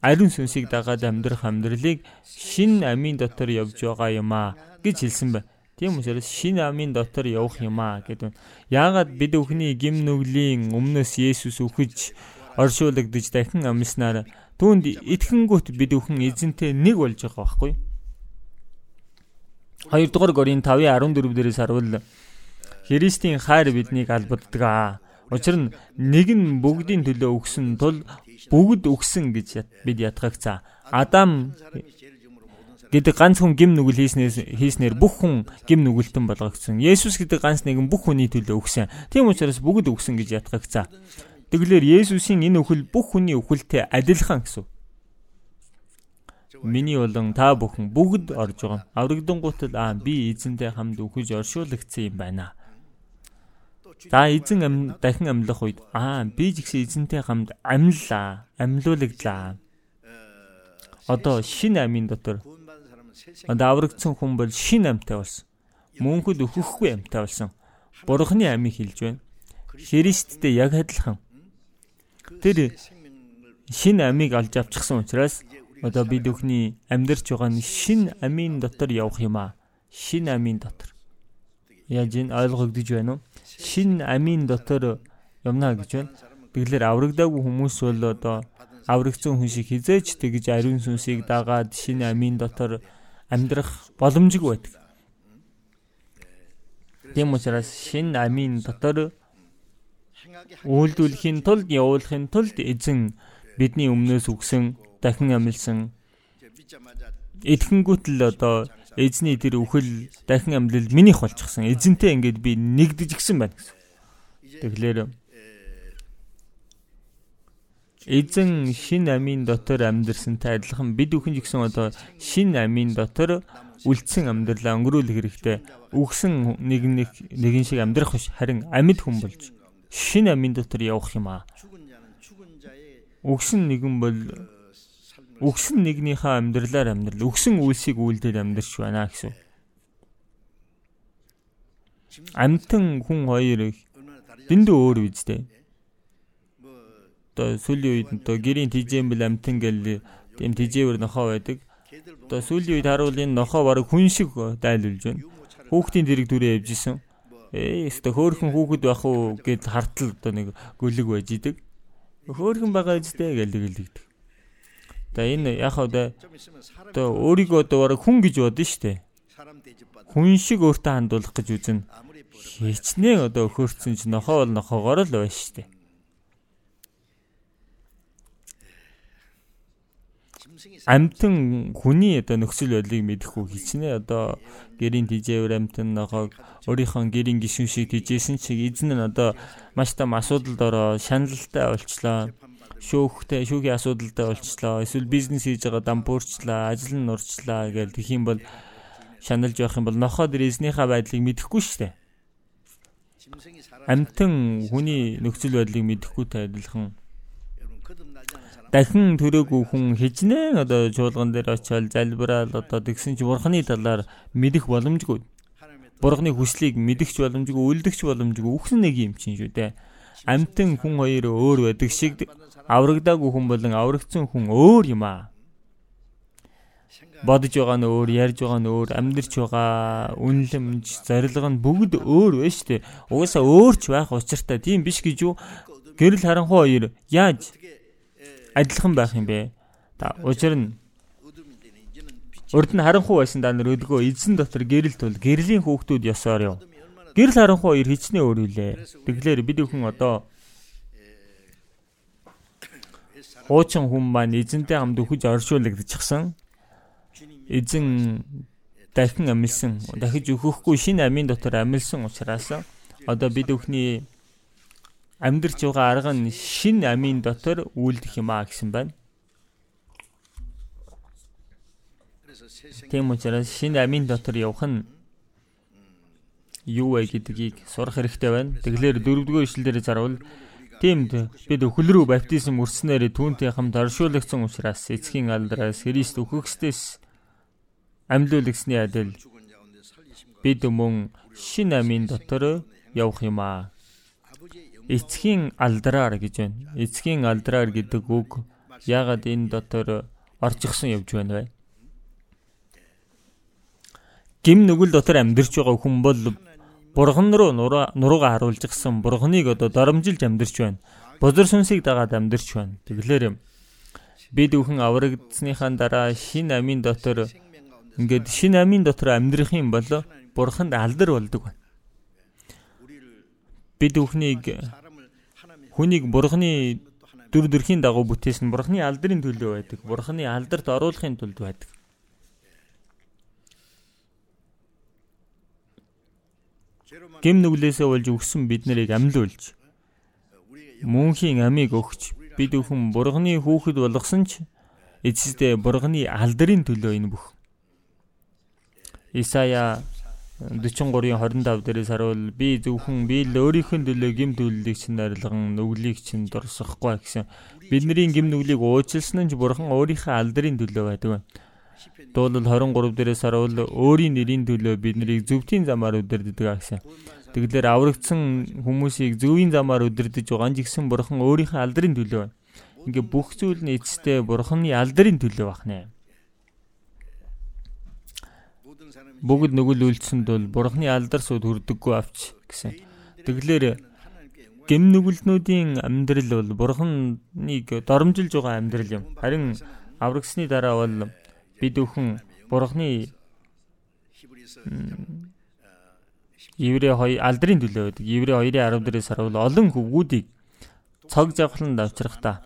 ариун сүнсийг дагаад амьдрах амьдралыг шин амийн дотор явж байгаа юм аа гэж хэлсэн байна. Тийм учраас шин амийн дотор явах юм аа гэдэг. Яагаад бид өхний гим нүглийн өмнөөс Есүс үхэж оршуулгадж дахин амьснаар түүнд итгэнгүүт бид өхөн эзэнтэй нэг болж байгаа байхгүй юу? 2 дугаар Коринт 5:14 дээрээс харуул Христийн хайр биднийг албаддаг. Учир нь нэг нь бүгдийн төлөө өгсөн тул бүгд өгсөн гэж бид ятгагцаа. Адам гэдэг ганц хүн гим нүгэл хийснээс хийснээр бүх хүн гим нүгэлтэн болгогдсон. Есүс гэдэг ганц нэгэн бүх хүний төлөө өгсөн. Тийм учраас бүгд өгсөн гэж ятгагцаа. Тэгэлэр Есүсийн энэ үхэл бүх хүний үхэлтэй адилхан гэсэн. Миний болон та бүхэн бүгд орж байгаа. Аврагдангуутал аа би эзэнтэй хамт үхэж оршуулгдсан юм байна. За эзэн ам дахин амьлах үед аа би ч гэсэн эзэнтэй хамт амьллаа, амьлуулагдлаа. Одоо шин амийн дотор одоо аврагдсан хүн бол шин амьтай болсон. Мөнхөд өөхөхгүй амьтай болсон. Бурхны амийг хилж байна. Христтэй яг адилхан. Тэр шин амийг олж авчихсан учраас одоо бид өхний амьдарч байгаа нь шин амийн дотор явах юм аа. Шин амийн дотор. Яаж энэ ойлгогдож байна уу? шин амийн дотор юмна гэж байна. Тэгэлэр аврагдаагүй хүмүүс бол одоо аврагдсан хүн шиг хизээч тэгж ариун сүнсийг дагаад шин амийн дотор амьдрах боломжгүй байдаг. Тийм учраас шин амийн дотор үйлдвэрлэхийн тулд явуулахын тулд эзэн бидний өмнөөс үгсэн дахин амилсан эдхэнгүүтэл одоо эзний тэр үхэл дахин амьлал минийх болчихсон. Эзэнтэй ингээд би нэгдэж гисэн байна гэсэн. Тэгэхээр эзэн шин амийн дотор амьдэрсэнтэй адилхан бид бүхэн ч гэсэн одоо шин амийн дотор үлдсэн амьдралаа өнгөрүүлэх хэрэгтэй. Үгсэн нэг нэг нэгэн шиг амьдрах биш харин амьд хүн болж шин амийн дотор явах юм аа. Үгсэн нэгэн бол үгсэн нэгнийхээ амьдралаар амьдрал үгсэн үйлсийг үйлдэл амьдрч байна гэсэн. Амтан хүн хоёр дэндүү өөр үстэй. Одоо сүүлийн үед одоо гэрийн тижээмбэл амтан гэл тийм тижээвэр нохоо байдаг. Одоо сүүлийн үед харуул энэ нохоо бараг хүн шиг дайлуулж байна. Хүүхдийн дэрэг дүрээ явжсэн. Ээ, өстө хөөхөн хүүхэд байх уу гэд хартал одоо нэг гүлэг байж идэг. Хөөхөн байгаа үстэй гэл гэлэгдэг. За энэ яг одоо одоо өөрийгөө одоо бараг хүн гэж бодно шүү дээ. Хүн шиг өөртөө хандуулах гэж үзэн. Хичнээн одоо өхөрцөн ч нохоо бол нохоогоор л байна шүү дээ. Амтан хүний одоо нөхцөл байдлыг мэдэхгүй хичнээн одоо гэрийн тижээвэр амтан нохоог өөрийнхөө гэрийн гишүүн шиг тижээсэн чиг эзэн нь одоо маш том асуудалд ороо. Шаналлтай болчлоо. Шүүхтэй шүүхийн асуудалтай болчлоо. Эсвэл бизнес хийж байгаа дампуурчлаа, ажил нь нурчлаа гэж тэх юм бол шаналж байх юм бол нохоо дэр эзнийхээ байдлыг мэдэхгүй шүү дээ. Амтан хүний нөхцөл байдлыг мэдэхгүйтэй адилхан дахин төрөөгүй хүн хижнээн одоо чуулган дээр очиод залбираад одоо тэгсэн чи бурхны талаар мэдэх боломжгүй. Бурхны хүслийг мэдэх боломжгүй, үлдэх боломжгүй. Үхэн нэг юм чинь шүү дээ. Амтан хүн хоёр өөр байдаг шиг аврагдаагүй хүн болон аврагдсан хүн өөр юм аа. Бодож байгаа нь өөр, ярьж байгаа нь өөр, амьдрч байгаа үнэлэмж, зорилго нь бүгд өөр байна шүү дээ. Угаасаа өөрч байх учиртай тийм биш гэж юу? Гэрэл харанхуй хоёр яаж адилхан байх юм бэ? Та учир нь Урд нь харанхуй байсан да нар өдгөө эзэн дотор гэрэл тул гэрлийн хүүхдүүд ёсоор юу. Гэрэл харанхуй хоёр хичнээн өөр үлээ. Тэглэр бид бүхэн одоо хуучин хүн маань эзэнтэй хамт өхөж оршуулгдчихсан. Эзэн дахин амилсан, дахиж өгөхгүй шинэ амийн дотор амилсан учраас одоо бид өхний амьдрч байгаа арга нь шинэ амийн дотор үйлдэх юм а гэсэн байна. Тийм учраас шинэ амийн дотор явах нь юу вэ гэдгийг сурах хэрэгтэй байна. Тэгэлэр дөрөвдүгээр ишлэлээр заравал Тиймд бид өхөл рүү баптизм өрснөөр түүнтэй хамт оршуулгдсан учраас эцгийн алдраас Христ өөхөхстээс амьлуулагсны адил бид мөн шин амийн дотор явах юм аа. Эцгийн алдраар гэж байна. Эцгийн алдраар гэдэг үг яагаад энэ дотор орчихсон явж байна вэ? Гим нүгэл дотор амьдарч байгаа хүн бол Бурхан руу нуруугаа харуулж гисэн Бурханыг одоо доромжилж амьдарч байна. Бузар сүнсийг дагаад амьдарч байна. Тэгэлэр бид бүхэн аврагдсныхаа дараа шин амийн дотор ингээд шин амийн дотор амьдрах юм бол Бурханд алдар болдог байна. Бид бүхнийг хүнийг Бурханы дүр төрхийн дагуу бүтээсэн Бурханы алдрын төлөө байдаг. Бурханы алдарт оруулахын тулд байдаг. Гим нүглээсээ болж өгсөн бид нарыг амьлуулж мөнхийн амийг өгч бид бүхэн бурганы хүүхэд болгосон ч эцэстээ бурганы алдрын төлөө энэ бүх. Исая 43:25 дээрээс харуул би зөвхөн би л өөрийнхөө төлөө гим төлөлийг чинь арилган нүглийг чинь дурсахгүй гэсэн. Бидний гим нүглийг уучлсан нь ч бурхан өөрийнхөө алдрын төлөө байдаг байна. Дуулал 23 дээрээс харуул өөрийн нэрийн төлөө бид нарыг зөвхөн замаар удирддаг гэсэн. Тэгэлэр аврагдсан хүмүүсийг зөвийн замаар удирдах байгаа нь гисэн бурхан өөрийнхөө алдрын төлөө байна. Ингээ бүх зүйл нь эцэстээ бурханы алдрын төлөө бахнэ. Бүгд нүгэл үйлцсэнд бол бурханы алдар сууд хүрдэггүй авч гэсэн. Тэгэлэр гэм нүгэлтнүүдийн амьдрал бол бурханыг доромжилж байгаа амьдрал юм. Харин аврагсны дараа бол бид өхөн бурхны Еврей 2 алдрын төлөө байдаг. Еврей 2-ын 10 дээрээс харуул олон хөвгүүдийг цог завхлан авчрахта.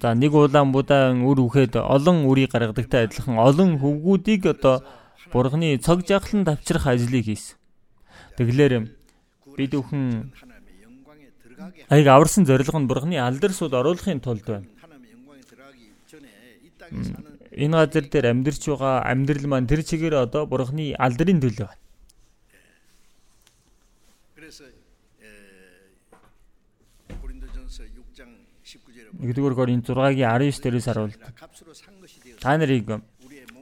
За нэг улаан будаан үр үхэд олон үрийг гаргадагтай адилхан олон хөвгүүдийг одоо Бурхны цог завхлан авчрах ажлыг хийсэн. Тэгэлэр бид бүхэн аяг аварсан зорилго нь Бурхны алдар суд оруулахын тулд байна. Энэ газар дээр амьдарч байгаа амьдрал маань тэр чигээр одоо Бурхны алдрын төлөө байна. 1-р Коринт 6-гийн 19 дээрээс харуул. Та нарыг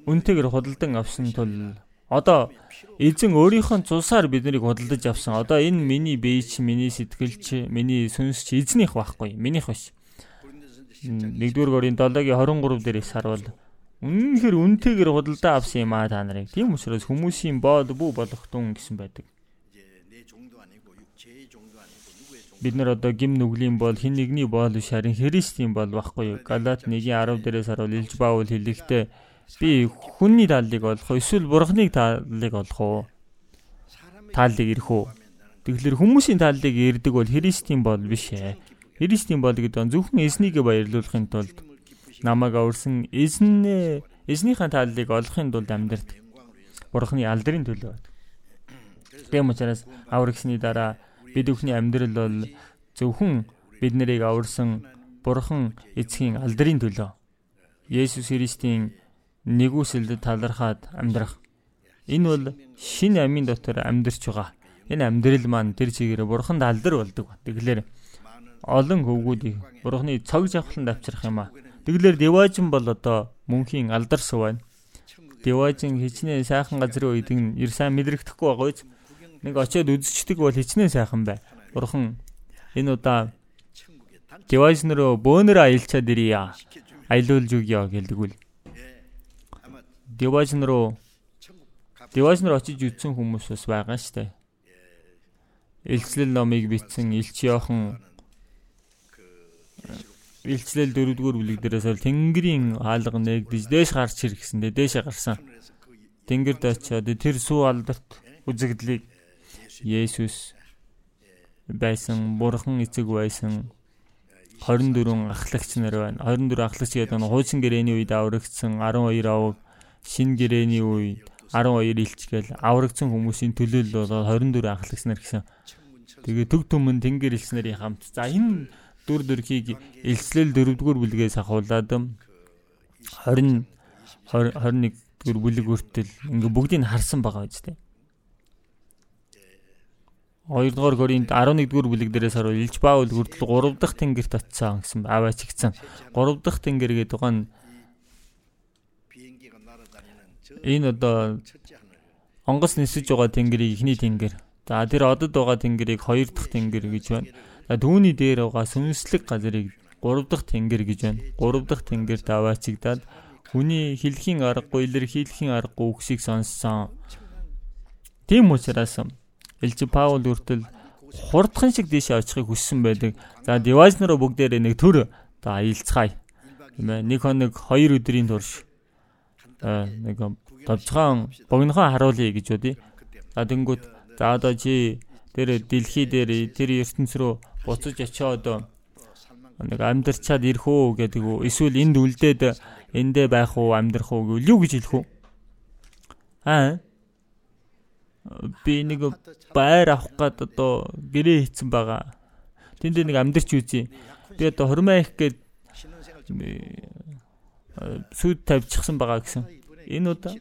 үнтэйгээр худалдан авсан тул одоо эзэн өөрийнхөө цусаар биднийг худалдаж авсан. Одоо энэ миний бие ч, миний сэтгэл ч, миний сүнс ч эзнийх байхгүй, минийх биш. 1-р Коринт 7-гийн 23 дээрээс харуул. Үнэнхээр үнтэйгээр худалдаа авсан юм аа та нарыг. Тийм учраас хүмүүсийн бод бүү болох тун гэсэн байдаг. Бид нар одоо гим нүглийн бол хин нэгний боол биш харин Христийн бол баггүй юу. Галат 1:10 дээрээс харуул Илж Баул хэлэхдээ би хүнний тааллыг олох уу эсвэл бурхныг тааллыг олох уу? Тааллыг ирэх үү? Тэгэхээр хүмүүсийн тааллыг ирдэг бол Христийн бол биш ээ. Христийн бол гэдэг нь зөвхөн эзнийг баярлуулахын тулд намайг аварсан эзэн эзнийхэн тааллыг олохын тулд амьдрт. Бурхны алдрын төлөө. Тэм учраас аврагсны дараа Бид бүхний амьдрал бол зөвхөн бид нарыг аварсан Бурхан эцгийн алдрын төлөө Есүс Христийн нэгүсэлд талархаад амьдрах. Энэ бол шин амийн дотор амьдарч байгаа. Энэ амьдрал маань тэр чигээр Бурханд алдар болдог. Тэгэхээр олон хөвгүүдийг Бурханы цог завхланд авчрах юм аа. Тэгэлэр Деважин бол одоо мөнхийн алдар сувань. Деважин хичнээн сайхан газрын үед нь ир сайн мэдрэгдэхгүй байгаа биз? Нэг очиод үзчихдэг бол хичнээн сайхан бай. Бурхан энэ удаа девайс нөрөө бөөнөр аялчаад ирья. Аялуулж өгье гэлдэгвэл. Девайс нөрөө девайс нөр очиж үзсэн хүмүүс бас байгаа штэ. Илчлэл номыг бичсэн Илч Йохан Илчлэл дөрөвдүгээр бүлэг дээрээс бол Тэнгэрийн хаалга нэгдэж дээш гарч иргэсэндээ дээшээ гарсан. Тэнгэрд очиод тэр сүү алдарт үзэгдлийг Есүс байсан бурхан эцэг байсан 24 ахлагч нар байна. 24 ахлагч гэдэг нь хуучин гэрээний үед аврагдсан 12 авг, шин гэрээний үед 12 илч гэл аврагдсан хүмүүсийн төлөөлөл бол 24 ахлагч нар гэсэн. Тэгээ төг түмэн тэнгэр илч нарын хамт. За энэ дүр төрхийг илчлэл 4-р бүлгээс ахуулаад 20 21-р бүлэг хүртэл ингээ бүгдийг харсан байгаа биз дээ. 2-р Коринт 11-р бүлэг дээрээс харуул Илж Паул хүртэл 3-дахь тэнгэрт очсон гэсэн аваач гисэн. 3-дахь тэнгэр гэдэг нь энэ одоо онгоц нисэж байгаа тэнгэрийн эхний тэнгэр. За тэр одод байгаа тэнгэрийг 2-дахь тэнгэр гэж байна. За түүний дээр байгаа сүнслэг газрыг 3-дахь тэнгэр гэж байна. 3-дахь тэнгэрт аваачигдаад хүний хэлхийн аргагүй илэрхийлэхийн аргагүй үгсийг сонссон. Тийм учраас Элж Паул үртэл хурдхан шиг дээшээ очихыг хүссэн байдаг. За девайс нараа бүгдээрээ нэг төр за аялцгаая. Нэг хоног хоёр өдрийн турш нэг товчхон богинохон харуулъя гэж үгүй. За тэнгүүт за одоо чи тэр дэлхий дээр тэр ертөнц рүү буцаж очиод нэг амьдарчаад ирэх үү гэдэг үү эсвэл энд үлдээд эндээ байх уу амьдрах уу гэвэл юу гэж хэлэх үү? Аа би нэг байр авах гээд одоо гэрээ хийцэн байгаа. Тэнд нэг амьдэрч үзье. Би одоо хормоо их гээд сүд тавьчихсан байгаа гэсэн. Энэ удаа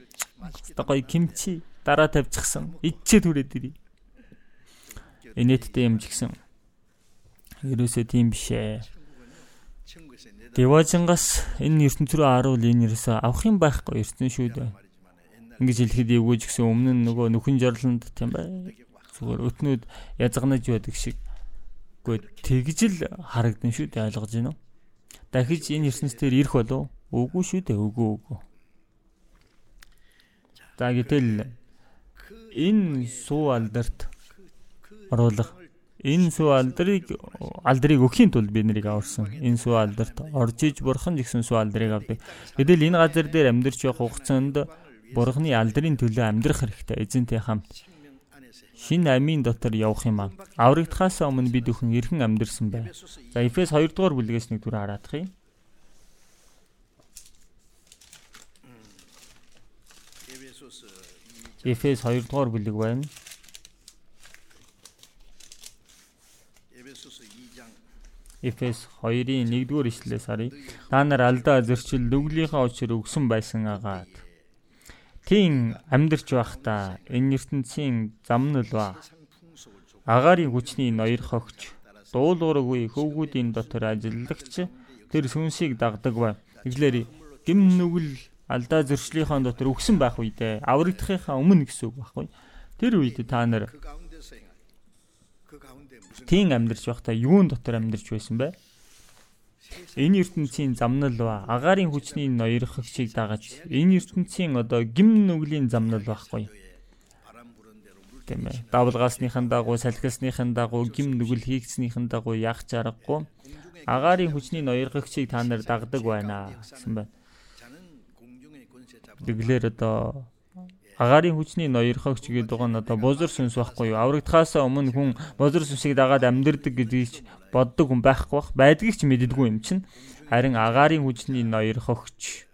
одоо гоё кимчи дараа тавьчихсан. Идчээ түрээд ирээ. Инээдтэй юм ч гэсэн. Ерөөсөө тийм биш ээ. Деважингаас энэ ертөнц рүү харуул энэ ерөөсөө авах юм байхгүй ертөнц шүү дээ ингэж хэлэхэд эвгүй ч гэсэн өмнө нь нөгөө нөхөн жорлонд тийм бай. Зүгээр өтнүүд язганаж байдаг шиг. Гэхдээ тэгж л харагдан шүү дээ ойлгож байна уу? Дахиж энэ ертөнцийн ирэх болов уу? Үгүй шүү дээ, үгүй үгүй. За гэтэл энэ суу алдарт оруулах энэ суу алдрыг алдрыг өгхийн тулд бид нарыг аварсан. Энэ суу алдарт орж иж бурхан гэсэн суу алдрыг авдаг. Гэтэл энэ газар дээр амьдарч явах хугацаанд Бурхны алдрын төлөө амьдрах хэрэгтэй эзэнтэй хамт. шин амийн дотор явах юм аа. Аврагдахаас өмнө бид өхөн эрхэн амьдэрсэн бай. За Эфес 2 дугаар бүлгээс нэг түр хараадах юм. Эфес 2 дугаар бүлэг байна. Эфес 2-ын 1-р ишлээс харъя. Та нар алдаа зөрчил нүглийнхаа учир өгсөн байсан агаад. Тийм амьдрч байхдаа энэ ертөнцийн замнал ба агарын хүчний ноёр хогч дуулуургүй хөвгүүдийн дотор ажиллагч тэр сүнсийг дагдаг бай. Тэглэр гим нүгэл алдаа зөрчлийнхаа дотор өгсөн байх үедээ аврагдахынхаа өмнө гэсэн үг байхгүй. Тэр үед та нар тийм амьдарч байхдаа юун дотор амьдарч байсан бэ? Энэ ертөнцийн замнал ба агарын хүчний ноёрхогчийг дагаж энэ ертөнцийн одоо гим нүглийн замнал байхгүй. Тийм ээ. Давлгаасныхан дагуу, салхисныхан дагуу, гим нүгэл хийгдснийхэн дагуу яах ч аргагүй. Агарын хүчний ноёрхогчийг та нар дагдаг байна гэсэн байна. Тэглэр одоо агарын хүчний ноёрхогч гэдэг нь одоо бузар сүнс байхгүй юу? Аврагдахаас өмнө хүн бузар сүнсийг дагаад амьдэрдэг гэдгийг боддог хүн байхгүй бах. Байдгийг ч мэддэггүй юм чинь. Харин агарын хүчний ноёрхогч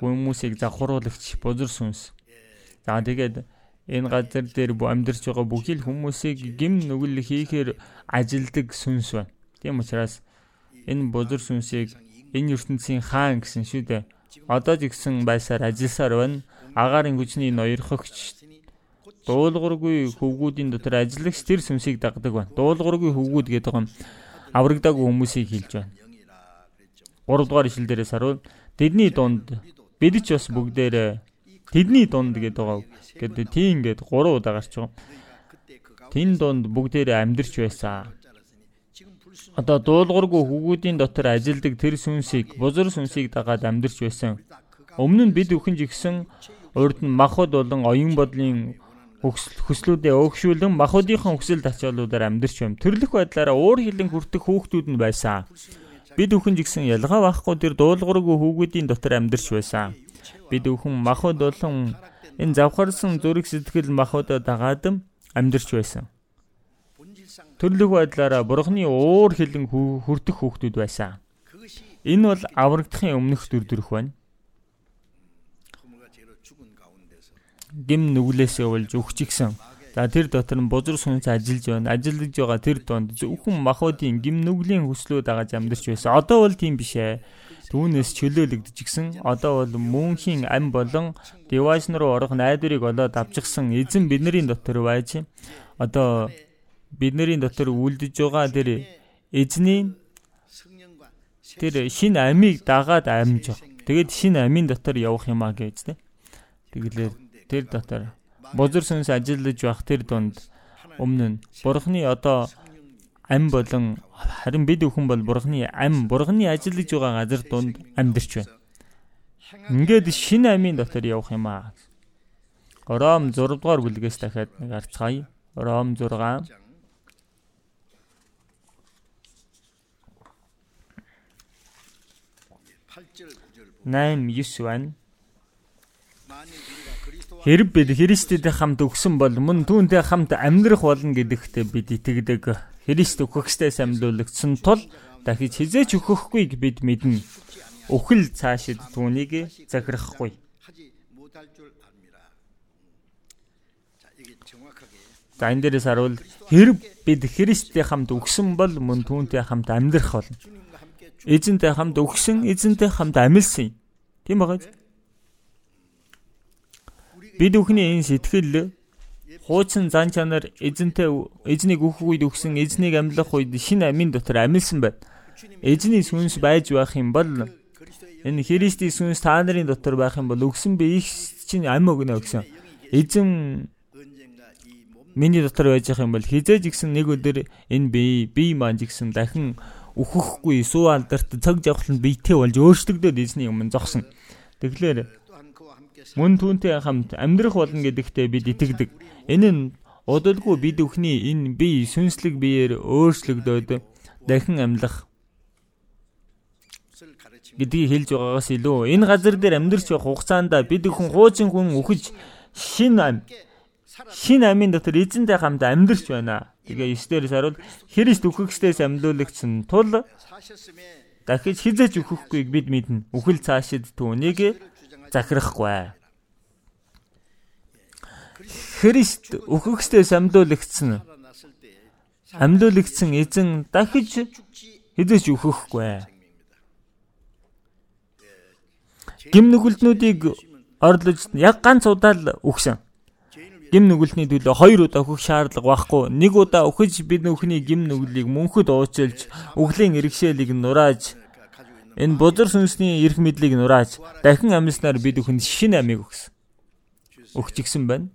хүмүүсийг завхруулагч бузар сүнс. За тэгээд энэ газар дээр амьдарч байгаа бүхий л хүмүүсийг гим нүгэл хийхээр ажилдаг сүнс байна. Тийм учраас энэ бузар сүнсийг энэ ертөнцийн хаан гэсэн шүү дээ. Одоо ч гэсэн байсаар ажилласаар байна агарын хүчний ноёрхогч дуулуургүй хөвгүүдийн дотор ажиллагч тэр сүмсийг дагдаг байна. Дуулуургүй хөвгүүд гэдэг нь аврагдаагүй хүмүүсийг хэлж байна. 3 дугаар ишил дээрээс харуул тэдний дунд бид ч бас бүгдээрээ тэдний дунд гэдэг байгаа. Гэдэг тийм ингээд 3 удаа гарч байгаа. Тэн дунд бүгдээрээ амьдарч байсан. Одоо дуулуургүй хөвгүүдийн дотор ажилдаг тэр сүнсийг бузар сүнсийг дагаад амьдарч байсан. Өмнө нь бид өхөн жигсэн урд нь махуд болон оюун бодлын хөслүүдээ өөгшүүлэн махуудынхан хөсөл тачаалуудаар амьдарч байм. Төрлөх байдлаараа уур хилэн хүртэх хүүхдүүд нь байсан. Бид өхөн жигсэн ялгаа байхгүй тэр дуулуургүй хүүгүүдийн дотор амьдарч байсан. Бид өхөн махуд болон энэ завхарсан зүрх сэтгэл махуудад дагаад амьдарч байсан. Төрлөх байдлаараа бурхны уур хилэн хүртэх хүүхдүүд байсан. Энэ бол аврагдахын өмнөх дүрдүрх байна. Гим нүглээсээ болж өгчихсэн. За тэр дотор нь бузар сүнс ажиллаж байна. Ажиллаж байгаа тэр донд зөвхөн махуудын гим нүглийн хүслүүд агаж амьдарч байсан. Одоо бол тийм биш ээ. Түүнээс чөлөөлөгдөжгсөн. Одоо бол мөнхийн ам болон девайс руу орох найдварыг олоод авчихсан эзэн бидний дотор байж одоо бидний дотор үлдэж байгаа тэр эзний тэр шин амийг дагаад амьж байгаа. Тэгэд шин амийн дотор явах юм а гэж тэ. Тэгэлэр тэр дотор бузар сүнс ажиллаж байх тэр дунд өмнө нь бурхны одоо ам болон харин бид бүхэн бол бурхны ам бурхны ажиллаж байгаа газар дунд амьдарч байна. Ингээд шинэ амийн дотор явах юм аа. Ром 6 дугаар бүлгээс дахиад нэг арцгаая. Ром 6 8 9 байна. Хэрэг бид Христэдтэй хамт өгсөн бол мөн түүнтэй хамт амьдрах болно гэдэгтээ бид итгэдэг. Христ өгөхстэй самлуулагдсан тул дахиж хизээч өгөхгүй бид мэднэ. Өхөл цаашид түүнийг захирахгүй. За энэ дээрээс харуул хэрэг бид Христтэй хамт өгсөн бол мөн түүнтэй хамт амьдрах болно. Эзэнтэй хамт өгсөн, эзэнтэй хамт амьлсан. Тийм байгаа. Бид бүхний энэ сэтгэл хуучин зан чанар эзэнтэй эзнийг өөхөх үед өгсөн эзнийг амьлах үед шинэ амийн дотор амьлсан байна. Эзний сүнс байж байх юм бол энэ Христийн сүнс та нарын дотор байх юм бол өгсөн би их чинь ам өгнө гэсэн. Эзэн миний дотор байж байгаа юм бол хизээж гисэн нэг өдөр энэ би би маань гисэн дахин өөхөхгүй суу алдарт цаг жавхлан биетэй болж өөрчлөгдөд эзний өмнө зогсон. Тэгэхээр мөн түүнтэй хамт амьдрах болно гэдэгтээ бид итгэдэг. Энэ нь удалгүй бид өхний энэ бие сүнслэг биеэр өөрчлөгдөөд дахин амьлах гэдгийг хэлж байгаагаас илүү энэ газар дээр амьдарч явах хугацаанд бид өхөн хуучин хүн үхэж шин ам шин амийн дотор эзэнтэй хамт амьдарч байна. Тэгээ 9 дээрээс харуул Христ үхэгчдээс амьдуулагчсан тул дахиж хизэж үхэхгүйг бид мэднэ. Үхэл цаашид түүнийг захирахгүй. Христ үхэгчдээс амьдуулагчсан амьдуулагчсан эзэн дахиж хизэж үхэхгүй. Гим нүгэлтнүүдийг орлож яг ганц удаа л үхсэн гим нүгэлтний төлөө хоёр удаа өгөх шаардлага байхгүй. Нэг удаа өгөж бид нүхний гим нүглийг мөнхөд уучлж, өглөө иргэшээлийг нурааж, энэ бузар сүнсний эрх мэдлийг нурааж, дахин амьснаар бид өхөнд шинэ амийг өгсөн. Өгчихсэн байна.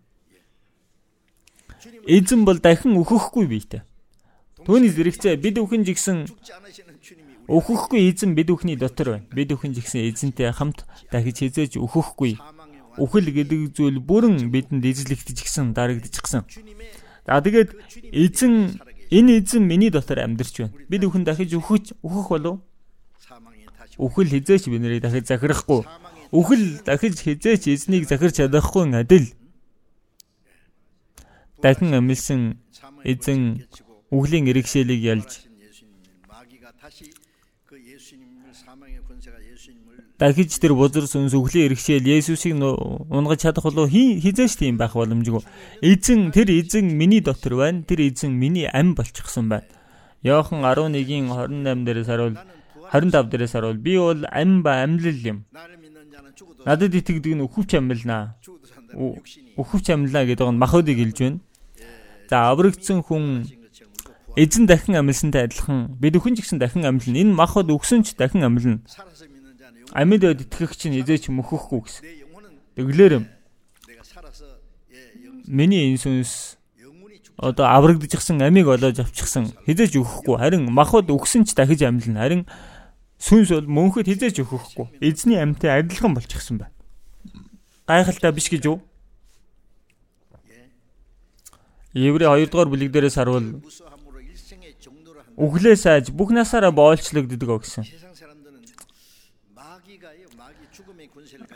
Эзэн бол дахин өгөхгүй биетэй. Түүний зэрэгцээ бид өхөн жигсэн өгөхгүй эзэн бид өхний дотор байна. Бид өхөн жигсэн эзэнтэй хамт дахиж хизээж өгөхгүй үхэл гэдэг зүйл бүрэн бидэнд эзлэгдэж гисэн дарагдчихсан. За тэгээд эзэн энэ эзэн миний дотор амьдарч байна. Бид үхэн дахиж үхэж үхэх болов? Үхэл хизээч би нарыг дахиж захирахгүй. Үхэл дахиж хизээч эзнийг захирч чадахгүй адил. Дахин амилсан эзэн үхлийн иргэшээлийг ялж дахиж тэр бузар сүнс өглөө иргэшээл Есүсийг унгаж чадах болов хизээш тийм байх боломжгүй. Эзэн тэр эзэн миний дотор байна. Тэр эзэн миний ам болчихсон байна. Йохан 11-ийн 28 дээрээс харуул 25 дээрээс харуул би бол ам ба амьлал юм. Надад итгэдэг нь өхөвч амьлнаа. Өхөвч амьлнаа гэдэг нь махуудыг хэлж байна. За аврагдсан хүн эзэн дахин амьлсантай адилхан. Бид өхөн ч гэсэн дахин амьлна. Энэ махад өгсөн ч дахин амьлна амьд байд итгэх чинь эзээч мөхөхгүй гэсэн. Тэглэр миний энэ сүнс одоо аврагдчихсан амийг олоож авчихсан. Хизээж өгөхгүй харин махад өгсөн ч дахиж амьлна харин сүнс бол мөнхөд хизээж өгөхгүй эзний амьтай адилхан болчихсон байна гайхалтай биш гэж юу Еврей 2 дугаар бүлэг дээрээс харуул Өглөө сайж бүх насаараа боолчлогддог гэсэн.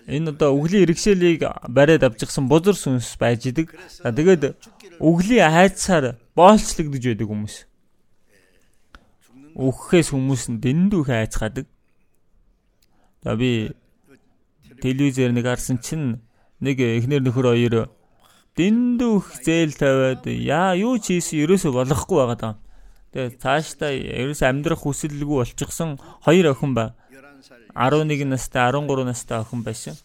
Энэ одоо өвглийн иргэшээлийг бариад авчихсан бузар сүнс байж идэг. Тэгээд өвглийн хайцсаар боолчлогдож байдаг хүмүүс. Өгөхөөс хүмүүс нь дэндүү хайцгаадаг. За би телевизээр нэг харсан чинь нэг эхнэр нөхөр хоёр дэндүү зээл тавиад яа юу ч хийсэн ерөөсө болохгүй байгаа даа. Тэгээ цаашдаа ерөөсө амьдрах хүсэлгүй болчихсон хоёр охин ба. 11 настай 13 настай охин байсан.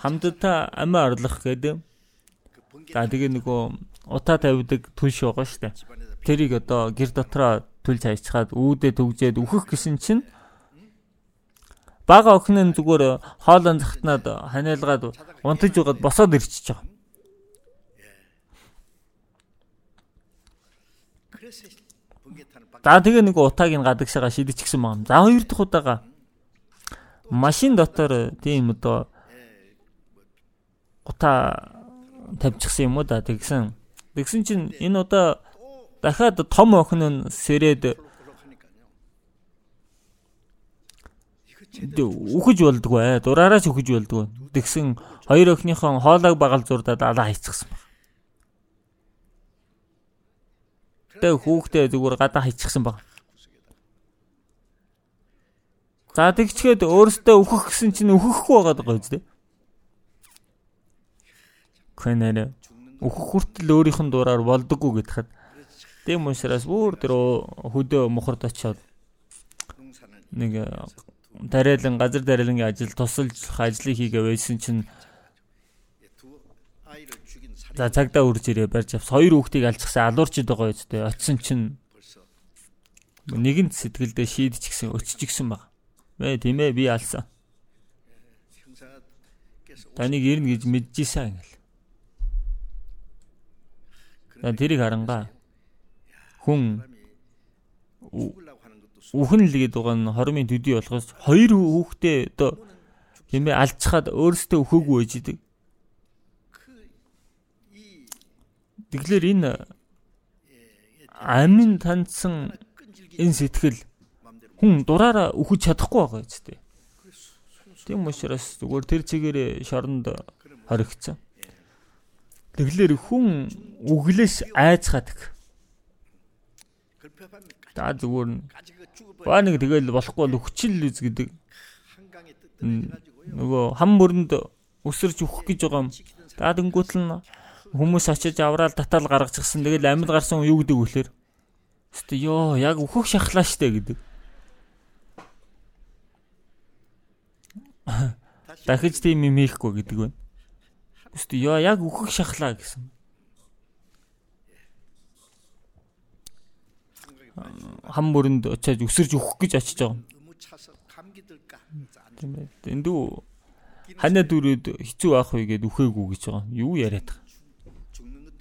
Хамтдаа амиа орлох гэдэг. За тэгээ нөгөө утаа тавьдаг түлш байгаа штэ. Тэрийг одоо гэр дотроо түлж хайчаад үүдээ төгжээд үхэх гэсэн чинь бага охин нь зүгээр хоолон захтнаад ханиалгаад унтаж байгаад босоод ирчихэж байгаа. За тэгээ нэг утааг нь гадагшаага шидчихсэн байна. За хоёр дахь удаага машин дотор тийм одоо гута тавьчихсан юм уу да тэгсэн. Тэгсэн чинь энэ одоо дахиад том охин нь сэрээд үхэж болдгоо дураараач үхэж болдгоо. Тэгсэн хоёр охиныхон хоолойг багал зурдаад алаа хайцсан баг. Тэ хүүхдээ зүгээр гадаа хайчихсан баг. За тэгчгээд өөрөөсөө өөхөх гэсэн чинь өөхөхгүй байгаад байгаа үстэй. Кэнэрэ өөхөх хүртэл өөрийнх нь дураар болдоггүй гэхэд тийм учраас бүр тэр хөдөө мохорд очиод нэг тариалан газар тариалангийн ажил тусалж ажлыг хийгээ байсан чинь За цагдаа үрж ирээ барьж авс хоёр хүүхдийг алцсан алуурчд байгаа үстэй очисон чинь нэгэнт сэтгэлдээ шийдчихсэн өччихсэн баг. Вэ тийм ээ би алсан. Таныг ирнэ гэж мэдчихсэн гэл. тэрийг харангаа. Хүн үхэн л гээд байгаа нь хормын төдий болохоос хоёр хүүхдээ одоо тийм ээ алцхаад өөрөөсөө өхөөгүй байж идэг. Тэгэхээр энэ амин таньсан энэ сэтгэл хүн дураараа үхэж чадахгүй байгаа үстэй. Тийм учраас зүгээр тэр чигээр шоронд хоригдсан. Тэглэр хүн өглөөс айцгаадаг. За зүгээр нь баа нэг тэгэл болохгүй л хүчил үз гэдэг нөгөө хам мөрөнд өсөрч өгөх гэж байгаа юм. За тэнгуутл хүмүүс очиж авраал татал гаргачихсан. Тэгэл амьд гарсан юу гэдэг вөхлөр. Өстө ёо яг өөхөх шахлаа штэ гэдэг. Дахиж тийм юм хийхгүй гэдэг байна. Өстө ёо яг өөхөх шахлаа гэсэн. Хам мөрөнд очиад өсөрж өгөх гэж очиж байгаа юм. Эндүү ханаа дүрээд хэцүү байх вэ гэд үхээгүй гэж байгаа. Юу яриад байгаа.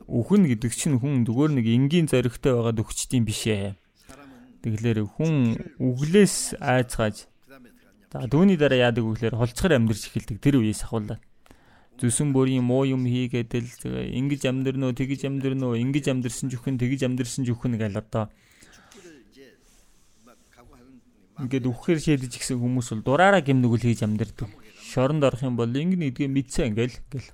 Үхэн гэдэг чинь хүн зүгээр нэг энгийн зоригтой байгаад өгчдийм биш ээ. Тэгэхээр хүн өглөөс айцгааж за дүүний дараа яадаг вөхлөр холцохор амьдарч эхэлдэг тэр үеэс ахуулаад зүсэн бүрийн муу юм хийгээд л ингэж амьдрнөө тэгэж амьдрнөө ингэж амьдрсан ч үхэн тэгэж амьдрсан ч үхэн гэл одоо ингээд үхэхээр шийдэж гисэн хүмүүс бол дураараа гимнүгэл хийж амьдэрдэг. Шоронд орох юм бол ингэ нэгдгээ мэдсэн ингээл гэл.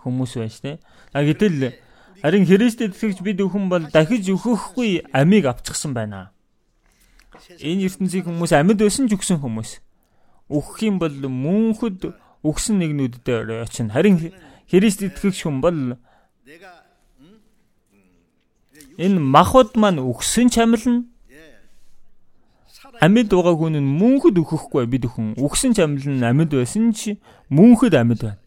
Хүмүүс байж тээ. А гэтэл харин Христэд итгэж бид өхөн бол дахиж өөхөхгүй амийг авчихсан байна. Энэ ертөнцийн хүмүүс амьд байсан ч өгсөн хүмүүс. Өөх юм бол мөнхөд өгсөн нэгнүүддээ очино. Харин Христ итгэгч хүн бол энэ махуд маань өгсөн чамлна амьд байгаа хүн нь мөнхөд өгөхгүй бид хүн өгсөн ч амьд байсан ч мөнхөд амьд байна.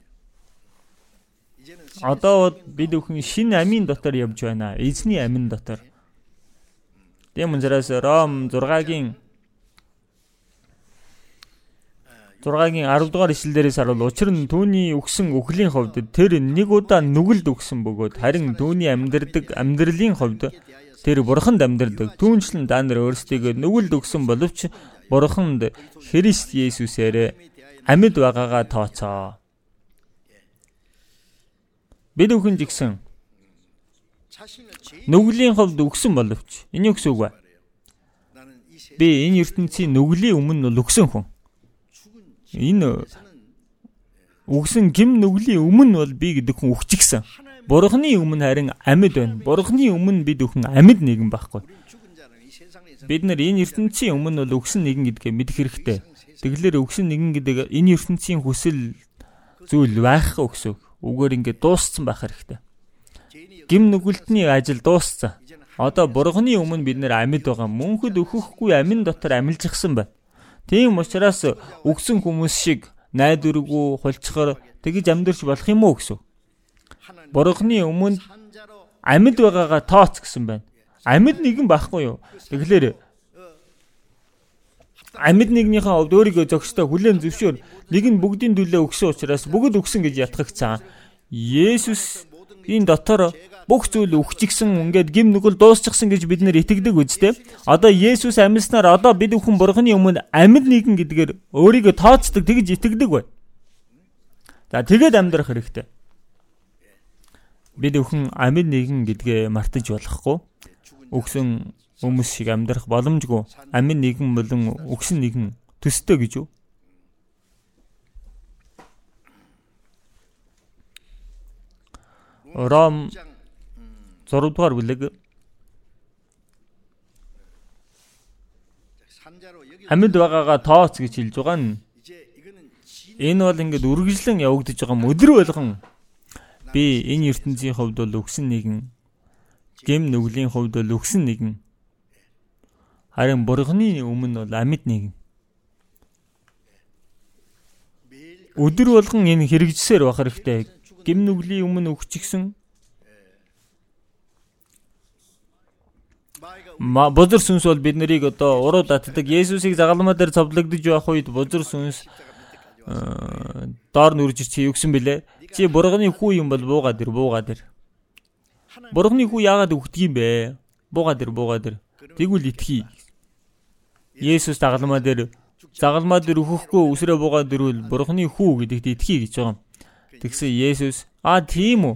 Одоо бид бүхэн шинэ амийн дотор явж байна. Эзний амин дотор. Тийм учраас Ром 6-гийн 6-гийн 10 дугаар ишлэлээрээс харуул учир нь түүний өгсөн өхлийн хувьд тэр нэг удаа нүгэлд өгсөн бөгөөд харин түүний амьдрдаг амьдралын хувьд Тэр бурханд амьдардаг. Түүнчлэн та нар өөрсдийгөө нүгэлд өгсөн боловч бурханд Христ Есүсээр амьд байгаагаа тооцоо. Бид бүхэн жигсэн нүглийн хувьд өгсөн боловч энэ юу гэсэн үг вэ? Би энэ ертөнцийн нүглийн өмнө л өгсөн хүн. Энэ өгсөн гим нүглийн өмнө бол би гэдэг хүн өгчихсэн. Бурхны өмнө харин амьд байна. Бурхны өмнө бид бүхэн амьд нэгэн байхгүй. Бид нар энэ ертөнцийн өмнө бол өгсөн нэгэн гэдгээ мэдэх хэрэгтэй. Тэгэлэр өгсөн нэгэн гэдэг энэ ертөнцийн хүсэл зүйл байх өгсөв. Үгээр ингээд дууссан байх хэрэгтэй. Гим нүгэлтний ажил дууссан. Одоо бурхны өмнө бид нэр амьд байгаа. Мөнхөд өөхөхгүй амин дотор амилжчихсан байна. Тийм учраас өгсөн хүмүүс шиг найдваргүй хулцгар тэгж амьдэрч болох юм уу гэсэн. Бурхны өмнө амьд байгаагаа тооц гэсэн байна. Амьд нэгэн байхгүй юу? Тэгэхээр амьд нэгнийхээ хувьд өөрийгөө зөкстэй хүлээн зөвшөөр нэг нь бүгдийн төлөө өгсөн учраас бүгд өгсөн гэж ятгагцсан. Есүс энэ дотор бүх зүйл өгчихсэн ингээд гим нүгэл дуусчихсан гэж бид нэр итгэдэг үстэй. Одоо Есүс амьснаар одоо бид бүхэн бурхны өмнө амьд нэгэн гэдгээр өөрийгөө тооцдог тэгж итгэдэг бай. За тэгээд амьдрах хэрэгтэй бид өхөн амьд нэгэн гэдгээ мартаж болохгүй. Өгсөн хүмүүс шиг амьдрах боломжгүй. Амьд нэгэн болон өгсөн нэгэн төстэй гэж юу? Ром 6 дугаар бүлэг. Амьд байгаагаа тооц гэж хэлж байгаа нь энэ бол ингээд үргэлжлэн явагдаж байгаа өдөр болгон Би энэ ертөнцийн хувьд бол өгсөн нэгэн гэм нүглийн хувьд бол өгсөн нэгэн. Харин бурганы өмнө бол амьд нэгэн. Өдөр болгон энэ хэрэгжсээр байх хэрэгтэй. Гэм нүглийн өмнө өгчихсэн бузар сүнс бол бид нарыг одоо уруу татдаг Есүсийг загалмаа дээр цовдлогдож байх үед бузар сүнс доор нүрж чи юу гэсэн бэлээ Чи бурганы хүү юм бол буугаад ир буугаад ир. Бурганы хүү яагаад өгдөг юм бэ? Буугаад ир буугаад ир. Тэгвэл итгэе. Есүс дагалмаа дээр загалмаа дээр өгөхгүй үсрээ буугаад ирвэл бурхны хүү гэдэгт итгэе гэж байгаа юм. Тэгсэн Есүс аа тийм үү?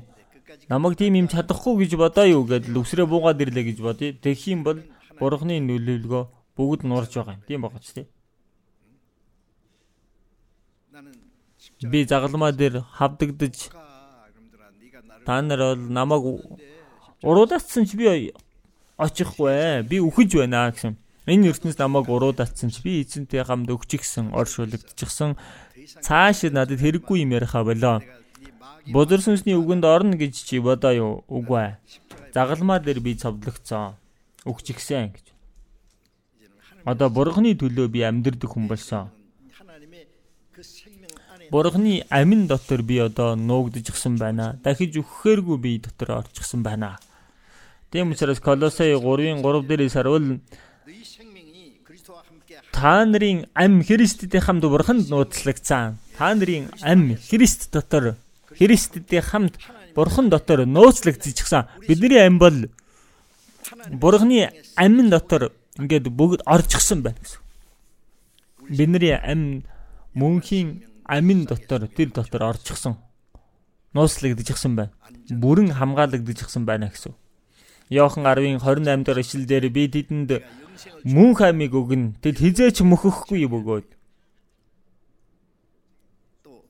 Намайг тийм юм чадахгүй гэж бодоо юу гэдэл үсрээ буугаад ирлээ гэж бодъё. Тэгэх юм бол бурхны нөлөөлгөө бүгд нурж байгаа юм. Тийм байгаа ч тийм. Би загалмаа дээр хавдагдаж та нар бол намайг уруулаацсан ч би очихгүй ээ. Би үхэж байна гэсэн. Энэ ертөнц намайг уруулаацсан ч би эзэнтэй хамт өгчихсэн, оршуулгдчихсан. Цааш надад хэрэггүй юм яриха болоо. Бузар сүнсний үгэнд орно гэж чи бодоо юу? Үгүй ээ. Загалмаа дээр би цовдлогцсон. Өгчихсэн гэж. Одоо бурхны төлөө би амьдрэх хүн болсон. Бурхны амин дотор би одоо нуугдчихсан байна. Дахиж өгөхөөргүй би дотор орчихсон байна. Тийм учраас Колосей 3-ын 3 дээрээс харуул та нарын ам Христтэй хамт бурханд нууцлагдсан. Та нарын ам Христ дотор Христтэй хамт бурхан дотор нууцлагдчихсан. Бидний ам бол бурханы амин дотор ингээд бүгд орчихсон байна гэсэн. Бидний ам мөнхийн амин дотор тэр дотор орчихсон. Нууцлагдчихсан байна. Бүрэн хамгаалагдчихсан байна гэсэн. Йохан 10-ын 28 дахь ишлэлээр би тэдэнд мөнх амиг өгнө. Тэд хизээч мөхөхгүй бөгөөд.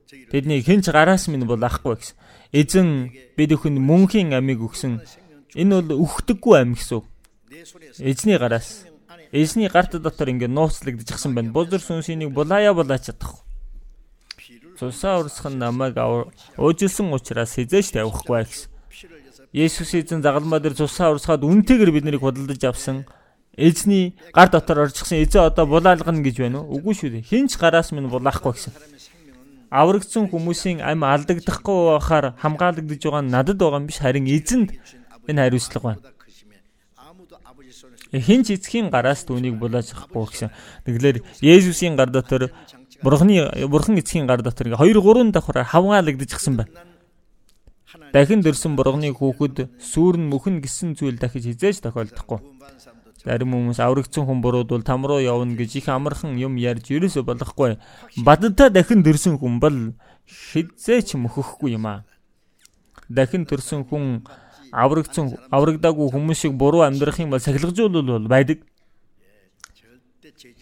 Тэдний хинч гараас минь бол ахгүй гэсэн. Эзэн бид өхөнд мөнхийн амиг өгсөн. Энэ бол үхдэггүй ам гэсэн. Эзний гараас. Эзний гарт дотор ингээд нууцлагдчихсан байна. Бузар сүнсийг булаая булаач чадахгүй. Цусаа урсах нь намайг өөжилсөн учраас хизээч тавихгүй гэсэн. Есүс эзэн загалмаа дээр цусаа урсгаад үнтэйгээр биднийг худалдаж авсан. Эзний гар дотор орчихсан эзэн одоо булаалгана гэж байна уу? Үгүй шүү дээ. Хинч гараас минь булаахгүй гэсэн. Аврагдсан хүмүүсийн ам алдагдахгүй байхаар хамгаалагдж байгаа нь надад байгаа юм биш харин эзэнд энэ хариуцлага байна. Хинч эцгийн гараас түүнийг булааж авахгүй гэсэн. Тэгэлэр Есүсийн гар дотор Бурхны бурхан эцгийн гар дотор ингээ 2 3 давхраар хавгаалагдчихсан байна. Дахин дөрсөн бурганы хүүхэд сүүрн мөхн гисэн зүйл дахиж хизээж тохиолдохгүй. Зарим хүмүүс аврагдсан хүн буруудвал там руу явна гэж их амархан юм ярьж ерөөсө болохгүй. Бадантаа дахин дөрсөн хүн бол хизээч мөхөхгүй юм аа. Дахин төрсөн хүн аврагдсан аврагдаагүй хүмүүс шиг буруу амьдрах юм бол сахилгажуулал байдаг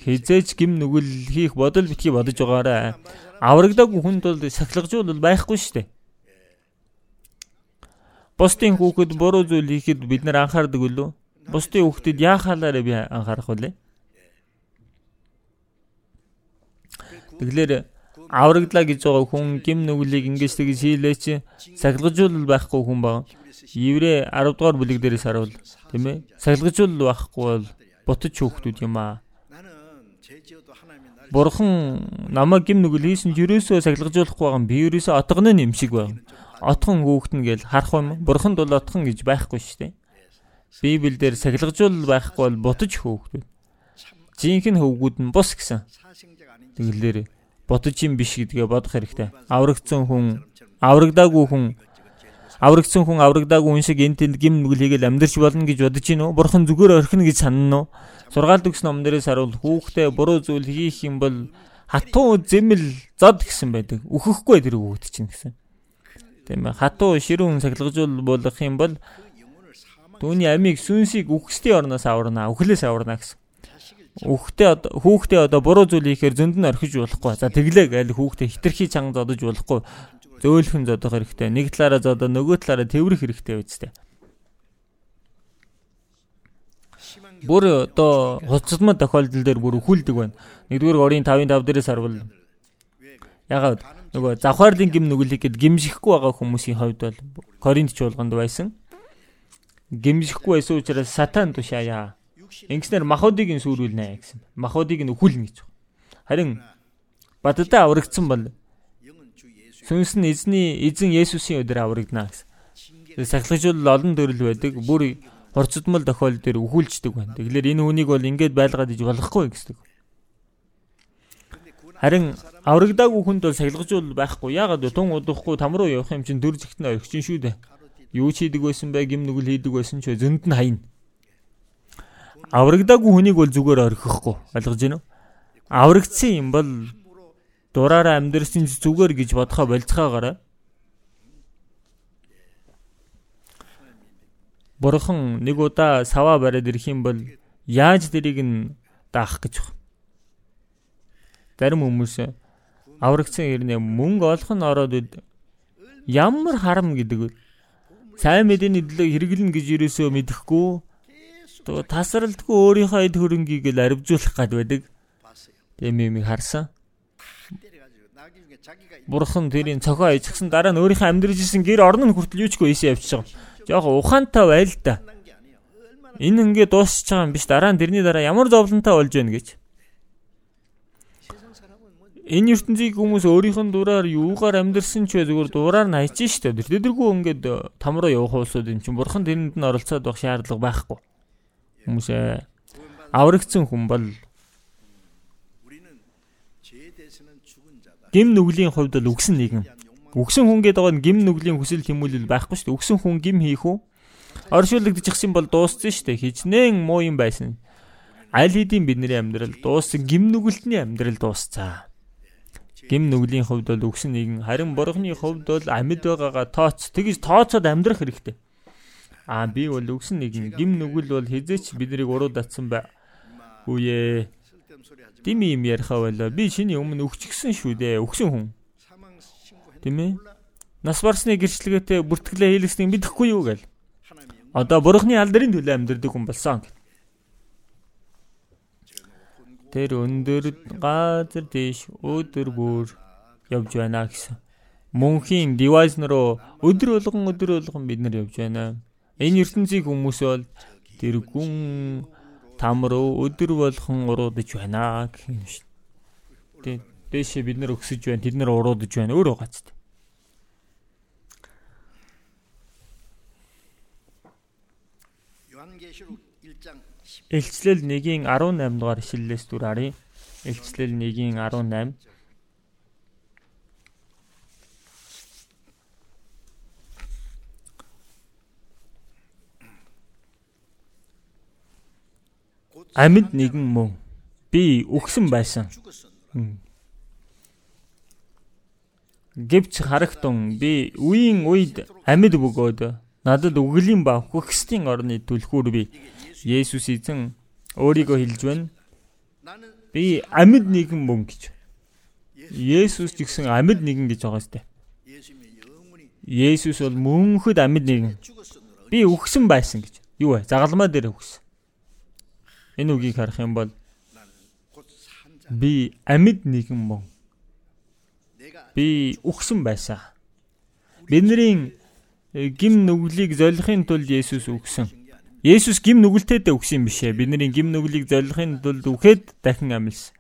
хизээч гим нүгэл хийх бодол битгий бодож байгаарэ. Аврагдаагүй хүнд бол сахилгажуул байхгүй шүү дээ. Бусдын хүүхэд буруу зүйл хийхэд бид нар анхаардаг үлээ. Бусдын хүүхдэд яахалаараа би анхаарах вүлээ. Тэгэхээр аврагдлаа гэж байгаа хүн гим нүглийг ингэж тэгж хийлээч сахилгажуул байхгүй хүн баг. Еврэ 10 дугаар бүлэг дээрээс харуул тийм ээ. Сахилгажуул байхгүй бол бутаж хүүхдүүд юм аа. Бурхан намайг гим нүгэл хийсэн ч ерөөсөө сахилгажуулахгүй байгаа юм. Би ерөөсөө отгоны нэм шиг байна. Отхон хүүхдэн гэж харах юм. Бурханд бол отхон гэж байхгүй шүү дээ. Библиэлд сахилгажуул байхгүй бол бутаж хүүхдүүд. Жинхэнэ хөвгүүд нь бус гэсэн. Тэгэлэр бутаж юм биш гэдгээ бодох хэрэгтэй. Аврагдсан хүн, аврагдаагүй хүн аврагдсан хүн аврагдаагүй хүн шиг энэ тэнд гим нүгэл хийгээл амьдрч болно гэж бодож гинөө. Бурхан зүгээр орхино гэж санана уу? Сургаалт өгс номон дээрээс харуул хүүхдээ буруу зүйл хийх юм бол хатуу зэмэл зод гэсэн байдаг. Үхэхгүй тэр хүүхд чинь гэсэн. Тийм ээ. Хатуу ширүүн сахилгажуул болох юм бол түүний амийг сүнсийг үхсдийн орноос аварна, үхлээс аварна гэсэн. Хүүхдээ хүүхдээ одоо буруу зүйл хийхээр зөнд нь орхиж болохгүй. За тэглээ гээл хүүхдээ хитрхи чанга зодож болохгүй. Зөөлхөн зодох хэрэгтэй. Нэг талаараа зодоо нөгөө талаараа тэврэх хэрэгтэй үсттэй. бүр одоо хуцалмал тохиолдол дээр бүр өхүүлдэг байна. Нэгдүгээр орын 5-ын 5 дээрээс харвал ягаад нөгөө завхаарлын гим нүгэлийг гээд гимшихгүй байгаа хүмүүсийн хувьд бол Коринт чуулганд байсан. Гимшихгүй байсан учраас сатан тушаая. Ингэснээр махуудыг нь сүрүүлнэ гэсэн. Махуудыг нь өхүүлнэ гэж. Харин бадтай аврагдсан бол сүнс нь эзний эзэн Есүсийн өдөр аврагдана гэсэн. Сахилгажуул олон төрөл байдаг. Бүр хурцдмал тохиол дээр өхүүлждэг байна. Тэгэхээр энэ хүнийг бол ингэж байлгаад иж болохгүй гэсэн. Харин аврагдаагүй хүнд бол сахилгажуул байхгүй. Яагаад вэ? Тун удахгүй там руу явах юм чинь дөрж ихтэн орхичин шүү дээ. Юу ч хийдэг байсан бай, гим нүгэл хийдэг байсан ч зөнд нь хаяна. Аврагдаагүй хүнийг бол зүгээр орхихгүй. Ойлгож байна уу? Аврагдсан юм бол дураараа амьдрсан зүгээр гэж бодохоо болцоогоорой. Бурхан нэг удаа саваа бариад ирэх юм бол яаж тэрийг нь даах гэж байна. Зарим хүмүүс аврагцсан ирнэ мөнгө олох нь ороод ямар харам гэдэг вэ? Сайн мэдээний төлөө хэрэглэн гэж юусоо мэдэхгүй тасралтгүй өөрийнхөө эд хөрөнгийг л арвжуулах гад байдаг. Тийм юм харсан. Бурхан тэрийн цохоо ичгсэн дараа нь өөрийнхөө амьдрж исэн гэр орон нь хүртэл юучгүй ийшээ явчихж байгаа. Жохо ухаантай байл та. Энэ ингээд дуусчих байгаа юм биш дараа нь тэрний дараа ямар зовлонтой болж байна гэж. Энэ ертөнцийн хүмүүс өөрийнх нь дураар юугаар амьдэрсэн ч зүгээр дураар нь хайж штэ. Тэдэргүй ингээд там руу явах улсууд эн чинь бурхан тэрэнд нь оролцоод байх шаардлага байхгүй. Хүмүүсээ аврагдсан хүн бол гим нүглийн хувьд бол үгсэн нэгэн. Үгсэн хүн гэдэг нь гим нүглийн хүсэл тэмүүлэл байхгүй дээ. Үгсэн хүн гим хийх үү? Оршуулгдчихсан бол дууссан шүү дээ. Хичнээн муу юм байсан. Аль хэдийн бидний амьдрал дууссан гим нүгэлтний амьдрал дуусцаа. Гим нүглийн хувьд бол үгсэн нэгэн харин бурхны хувьд бол амьд байгаагаа тооц тэгж тооцоод амьдрах хэрэгтэй. Аа би бол үгсэн нэгэн гим нүгэл бол хизээч биднийг уруу татсан бай. Үе Дими юм ярихаа байлаа. Би шиний өмнө өгчихсэн шүү дээ. Өгсөн хүн. Тийм ээ. Нас барсны гэрчлэгээтэй бүртгэлээ хийлгэснийг мэдэхгүй юу гээл. Одоо бурхны алдрын төлөө амьдэрдэг хүн болсон. Тэр өндөр газар дэш өдөр бүр явж байна гэсэн. Мөнхийн девайс руу өдөр болгон өдөр болгон бид нар явж байна. Энэ ертөнцийн хүмүүс бол тэр гүн там руу өдөр болгон уруудаж байна гэх юм шүү. Тэ дээшээ бид нар өксөж байна, тэд нар уруудаж байна. Өөрөө гацд. Илчлэл 1-ийн 18 дугаар ишлэлээс дүр харъя. Илчлэл 1-ийн 18 амьд нэгэн мөн би үхсэн байсан. Гэвч харагтун би үеийн үед амьд бөгөөд надад үглийн ба хөхстийн орны түлхүүр би Есүс эзэн өөрийгөө хэлж байна. Би амьд нэгэн мөн гэж. Есүс ч гэсэн амьд нэгэн гэж байгаа сте. Есүс бол мөнхөд амьд нэгэн. Би үхсэн байсан гэж. Юу вэ? Загалмаа дээр үхсэн. Энэ үгийг харах юм бол би амьд нэгэн мөн. Би үхсэн байсан. Бидний гим нүглийг золихын тулд Есүс үгсэн. Есүс гим нүгэлтэд юм бишээ. Бидний гим нүглийг золихын тулд үхээд дахин амьлсан.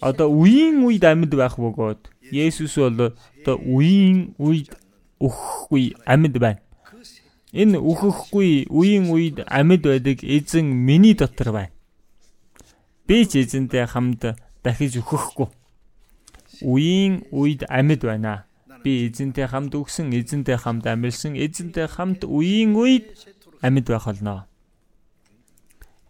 Одоо үеийн үед амьд байх бөгөөд Есүс бол одоо үеийн үед өхгүй амьд байна. Энэ үхэхгүй үеийн үед амьд байдаг эзэн миний дотор байна. Би ч эзэнтэй хамт дахиж өөхөхгүй. Үеийн үед амьд байна. Би эзэнтэй хамт өгсөн, эзэнтэй хамт амьдсан, эзэнтэй хамт үеийн үед амьд байх болно.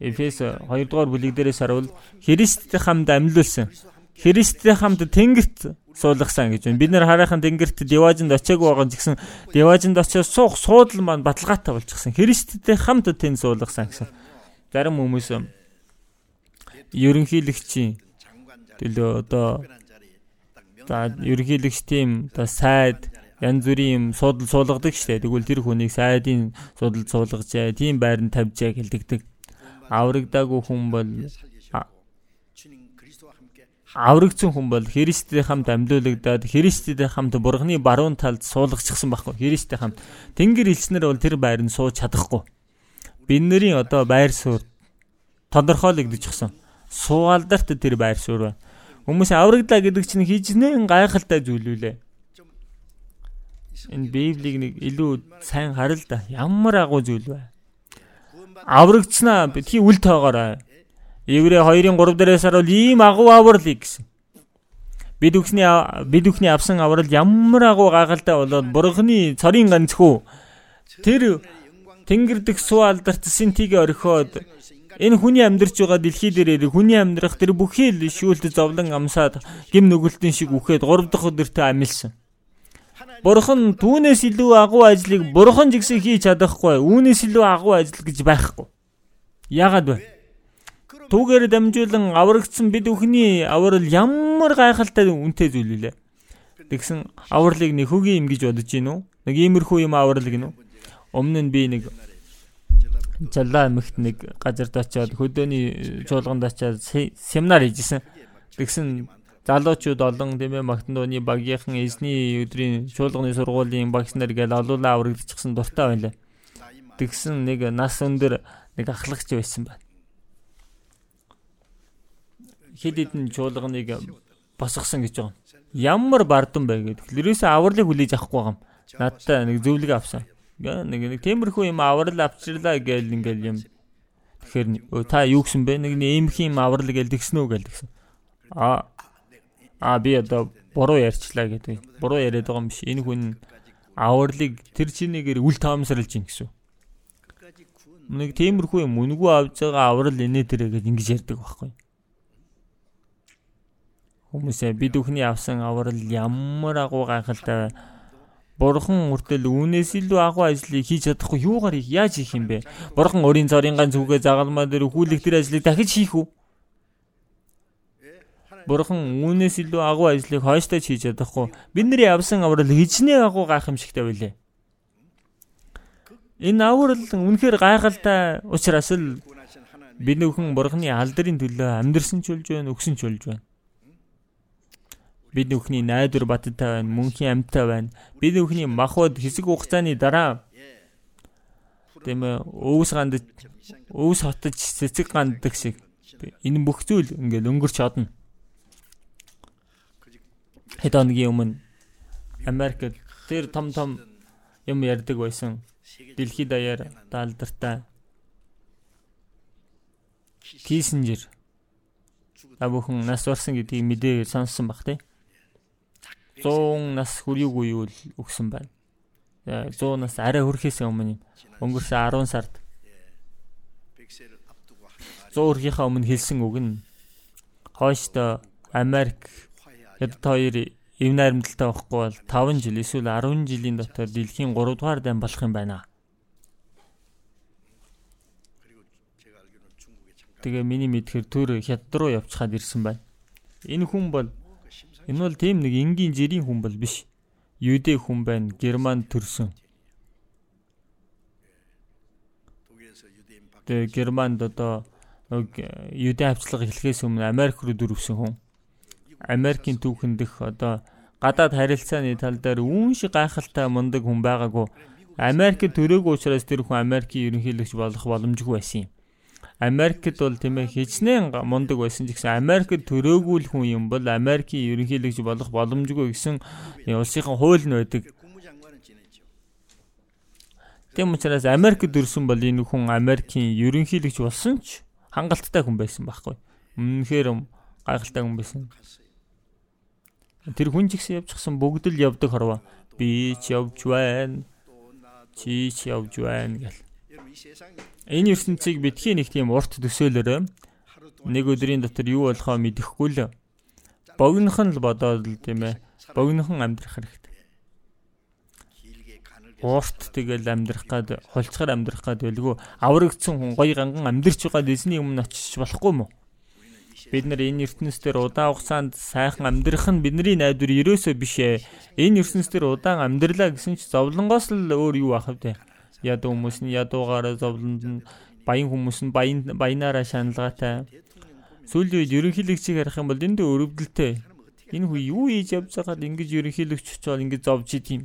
Эфес 2 дугаар бүлэг дээрээс харуул Христтэй хамт амьлуулсан. Христтэй хамт тэнгэрт суулгасан гэж байна. Бид нэр хараахан тэнгэрт деважинд очиагүй байгаа гэсэн деважинд очиод суух суудал маань баталгаатай болчихсон. Христтэй хамт тэнд суулгасан гэсэн. Зарим хүмүүс ерөнхийлөгчийн төлөө одоо за ерөнхийлөгч тийм одоо сайд янз бүрийн юм суудал суулгадаг штэ. Тэгвэл тэр хүнийг сайдын суудал суулгажээ, тийм байранд тавьжээ гэлдэгдэг. Аврагдаагүй хүн бол аврагдсан хүн бол Христтэй хамт амьдуулагдаад Христтэй хамт бурхны баруун талд суулгачихсан байхгүй. Христтэй хамт Тэнгэр элчнэр бол тэр байранд сууж чадахгүй. Бидний одоо байр суурь тодорхойлогдчихсон. Сууалдарт тэр байр суурь байна. Хүмүүс аврагдлаа гэдэг чинь хижнээн гайхалтай зүйл үлээ. Энэ Библийг нэг илүү сайн харал да. Ямар агуу зүйл вэ? Аврагдснаа битгий үл тоогоорой. Еврей 2-ын 3 дээрээс харуул ийм агуу авралыг гэсэн. Бид бүхний бид бүхний авсан аврал ямар агуу гайхалтай болоод бурхны цорын ганцхүү тэр тэнгэр дэх суу алдарт синтигээ орхиод энэ хүний амьдарч байгаа дэлхий дээрээ хүний амьдрах тэр бүхий л шүүлт зовлон амсаад гим нүгэлтэн шиг үхээд 3 дахь өдөртөө амилсан. Бурхан түүнээс илүү агуу ажлыг бурхан ч гэсэн хийж чадахгүй. Үүнээс илүү агуу ажил гэж байхгүй. Яагаад вэ? Түүгээр дамжуулан аврагдсан бид бүхний аврал ямар гайхалтай үнэтэй зүйл үлээ. Тэгсэн авралыг нэг хөгийн юм гэж бодож гин үү? Нэг иймэрхүү юм аврал гинүү. Өмнө нь би нэг Жалла эмэгт нэг газарт очиод хөдөөний чуулганд очиод семинар хийжсэн. Тэгсэн залуучууд олон тийм ээ магтандууны багийнхан эзний өдрийн чуулганы сургуулийн багш нар гээл олуулаа аврагдчихсан дуртай байлаа. Тэгсэн нэг нас өндөр нэг ахлагч байсан байна. Хэд хэдэн чуулганыг босгосон гэж байгаа. Ямар бардам бай гэдэг. Ерөөсөө авралыг хүлээж авахгүй байгаа юм. Надтай нэг зөвлөгөө авсан нэг нэг темирхүү юм аврал авчирлаа гээл ингээл юм. Тэгэхээр та юу гэсэн бэ? Нэг нэмх юм аврал гээл тэгсэн үү гээл тэгсэн. А а би одоо буруу ярьчлаа гэдэг. Буруу яриад байгаа юм биш. Энэ хүн авралыг тэр чинээгээр үл таамсарлаж гин гэсэн. Нэг темирхүү юм үнгүй авж байгаа аврал инээ дээрээ гэж ингэж ярьдаг байхгүй. Хүмүүсээ бид бүхний авсан аврал ямар агуу гайхалтай Бурхан үртэл үүнээс илүү агуу ажлыг хийж чадахгүй юугаар яаж хийх юм бэ? Бурхан өрийн цорынгаан зүгээ загалмаа дээр хүлэг тэр ажлыг дахиж хийх үү? Бурхан үүнээс илүү агуу ажлыг хойштой хийж чадахгүй. Бидний явсан аврал хичнээн агуу гайхамшигтай байлээ. Энэ аврал үнэхээр гайхалтай учраас л бид нөхөн Бурханы алдрын төлөө амьдрсан ч болж байна, өгсөн ч болж байна. Бид бүхний найдвар баттай байна, мөнхийн амьтаа байна. Бид бүхний махбод хэсэг хугацааны дараа тийм ээ өвс ганд өвс хотож цэцэг ганддаг шиг энэ бүх зүйл ингээл өнгөрч одно. Хэд хоногийн өмнө Америкт тэр том том юм ярьдаг байсан. Дэлхийд даяар даалдартай Киссинжер та бүхэн нас барсан гэдгийг мэдээ сонссон баг тий. 100 нас хүрээгүй юу л өгсөн байна. 100 нас арай хүрэхээс өмнө өнгөрсөн 10 сард 100 хүрэхийнхаа өмнө хэлсэн үг нь хойшдоо Америк хэд хоёр эв найрамдалтай байхгүй бол 5 жил эсвэл 10 жилийн дотор дэлхийн 3 дугаар дан болох юм байна. Тэгээ миний мэдхээр төр хятад руу явчихад ирсэн байна. Энэ хүн бол Энэ бол тийм нэг энгийн жирийн хүн бол биш. Юудэ хүн байна. Германд төрсөн. Тэгээ Германд одоо юудэ хавцлага эхлэхээс өмнө Америк руу дөрвсөн хүн. Америкийн түүхэн дэх одоо гадаад харилцааны тал дээр үүн шиг гайхалтай мундаг хүн байгаагүй. Америкт төрөөгүй учраас тэр хүн Америкийн ерөнхийлөгч болох боломжгүй байсан юм. Америкт бол тийм ээ хичнээн мундаг байсан ч гэсэн Америкт төрөөгүй хүн юм бол Америкийн ерөнхийлөгч болох боломжгүй гэсэн улсынхан хууль нь байдаг. Тийм учраас Америкт төрсөн бол энэ хүн Америкийн ерөнхийлөгч болсон ч хангалттай хүн байсан байхгүй. Үнэхээр гайхалтай хүн байсан. Тэр хүн ч гэсэн явчихсан бүгд л явдаг хорвоо. Би ч явж байна. Чи ч явж байна гэл. Энэ ертөнцийг битгий нэг тийм урт төсөөлөөрөө нэг өдрийн дотор юу болохоо мэдэхгүй л богинохон л бодоод л тийм ээ богинохон амьдрах хэрэгтэй. Урт тэгэл амьдрах гад холцгоор амьдрах гад байлгүй аврагдсан хүн гоё ганган амьдрч байгаа дэсний өмнө очиж болохгүй мó. Бид нар энэ ертөнцийн удаан хугацаанд сайхан амьдрах нь бидний найдвар ерөөсөө биш ээ. Энэ ертөнцийн удаан амьдралаа гэсэн чи зовлонгоос л өөр юу ах вэ? ядуу хүмүүс нь ядуугаараа зовлонд нь баян хүмүүс нь баян баянаараа шаналгаатай. Сүүлийн үед ерөнхийлөгчийг харах юм бол энд өрөвдөлтэй. Энэ хүү юу хийж явж байгаад ингэж ерөнхийлөгч очоод ингэж зовж идэм.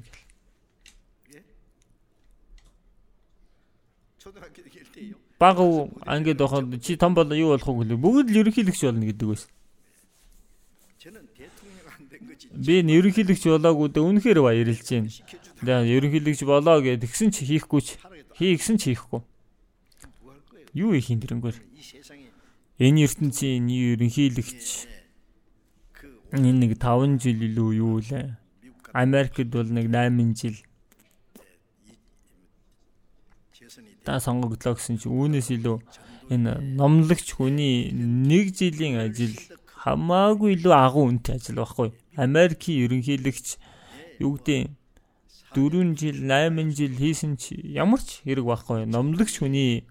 Баг ангид байхад чи том бол юу болох вэ? Бүгд л ерөнхийлөгч болно гэдэг байсан. Би нь ерөнхийлөгч болоогүй дэ үнэхээр баярлж байна. Тэгээ ерөнхийлөгч болоо гэж тэгсэн чи хийхгүй ч хий гэсэн чи хийхгүй. Юу их юм дэрэнгээр. Энэ ертөнцийн ерөнхийлөгч энэ нэг 5 жил илүү юу лээ. Америкт бол нэг 8 жил та сонгогдлоо гэсэн чи үүнээс илүү энэ номлогч хүний нэг жилийн ажил хамаагүй илүү агуу үнэтэй ажил байхгүй. Америкийн ерөнхийлөгч юу гэдэг 4 жил 8 жил хийсэн чи ямар ч хэрэг байхгүй номлогч хүний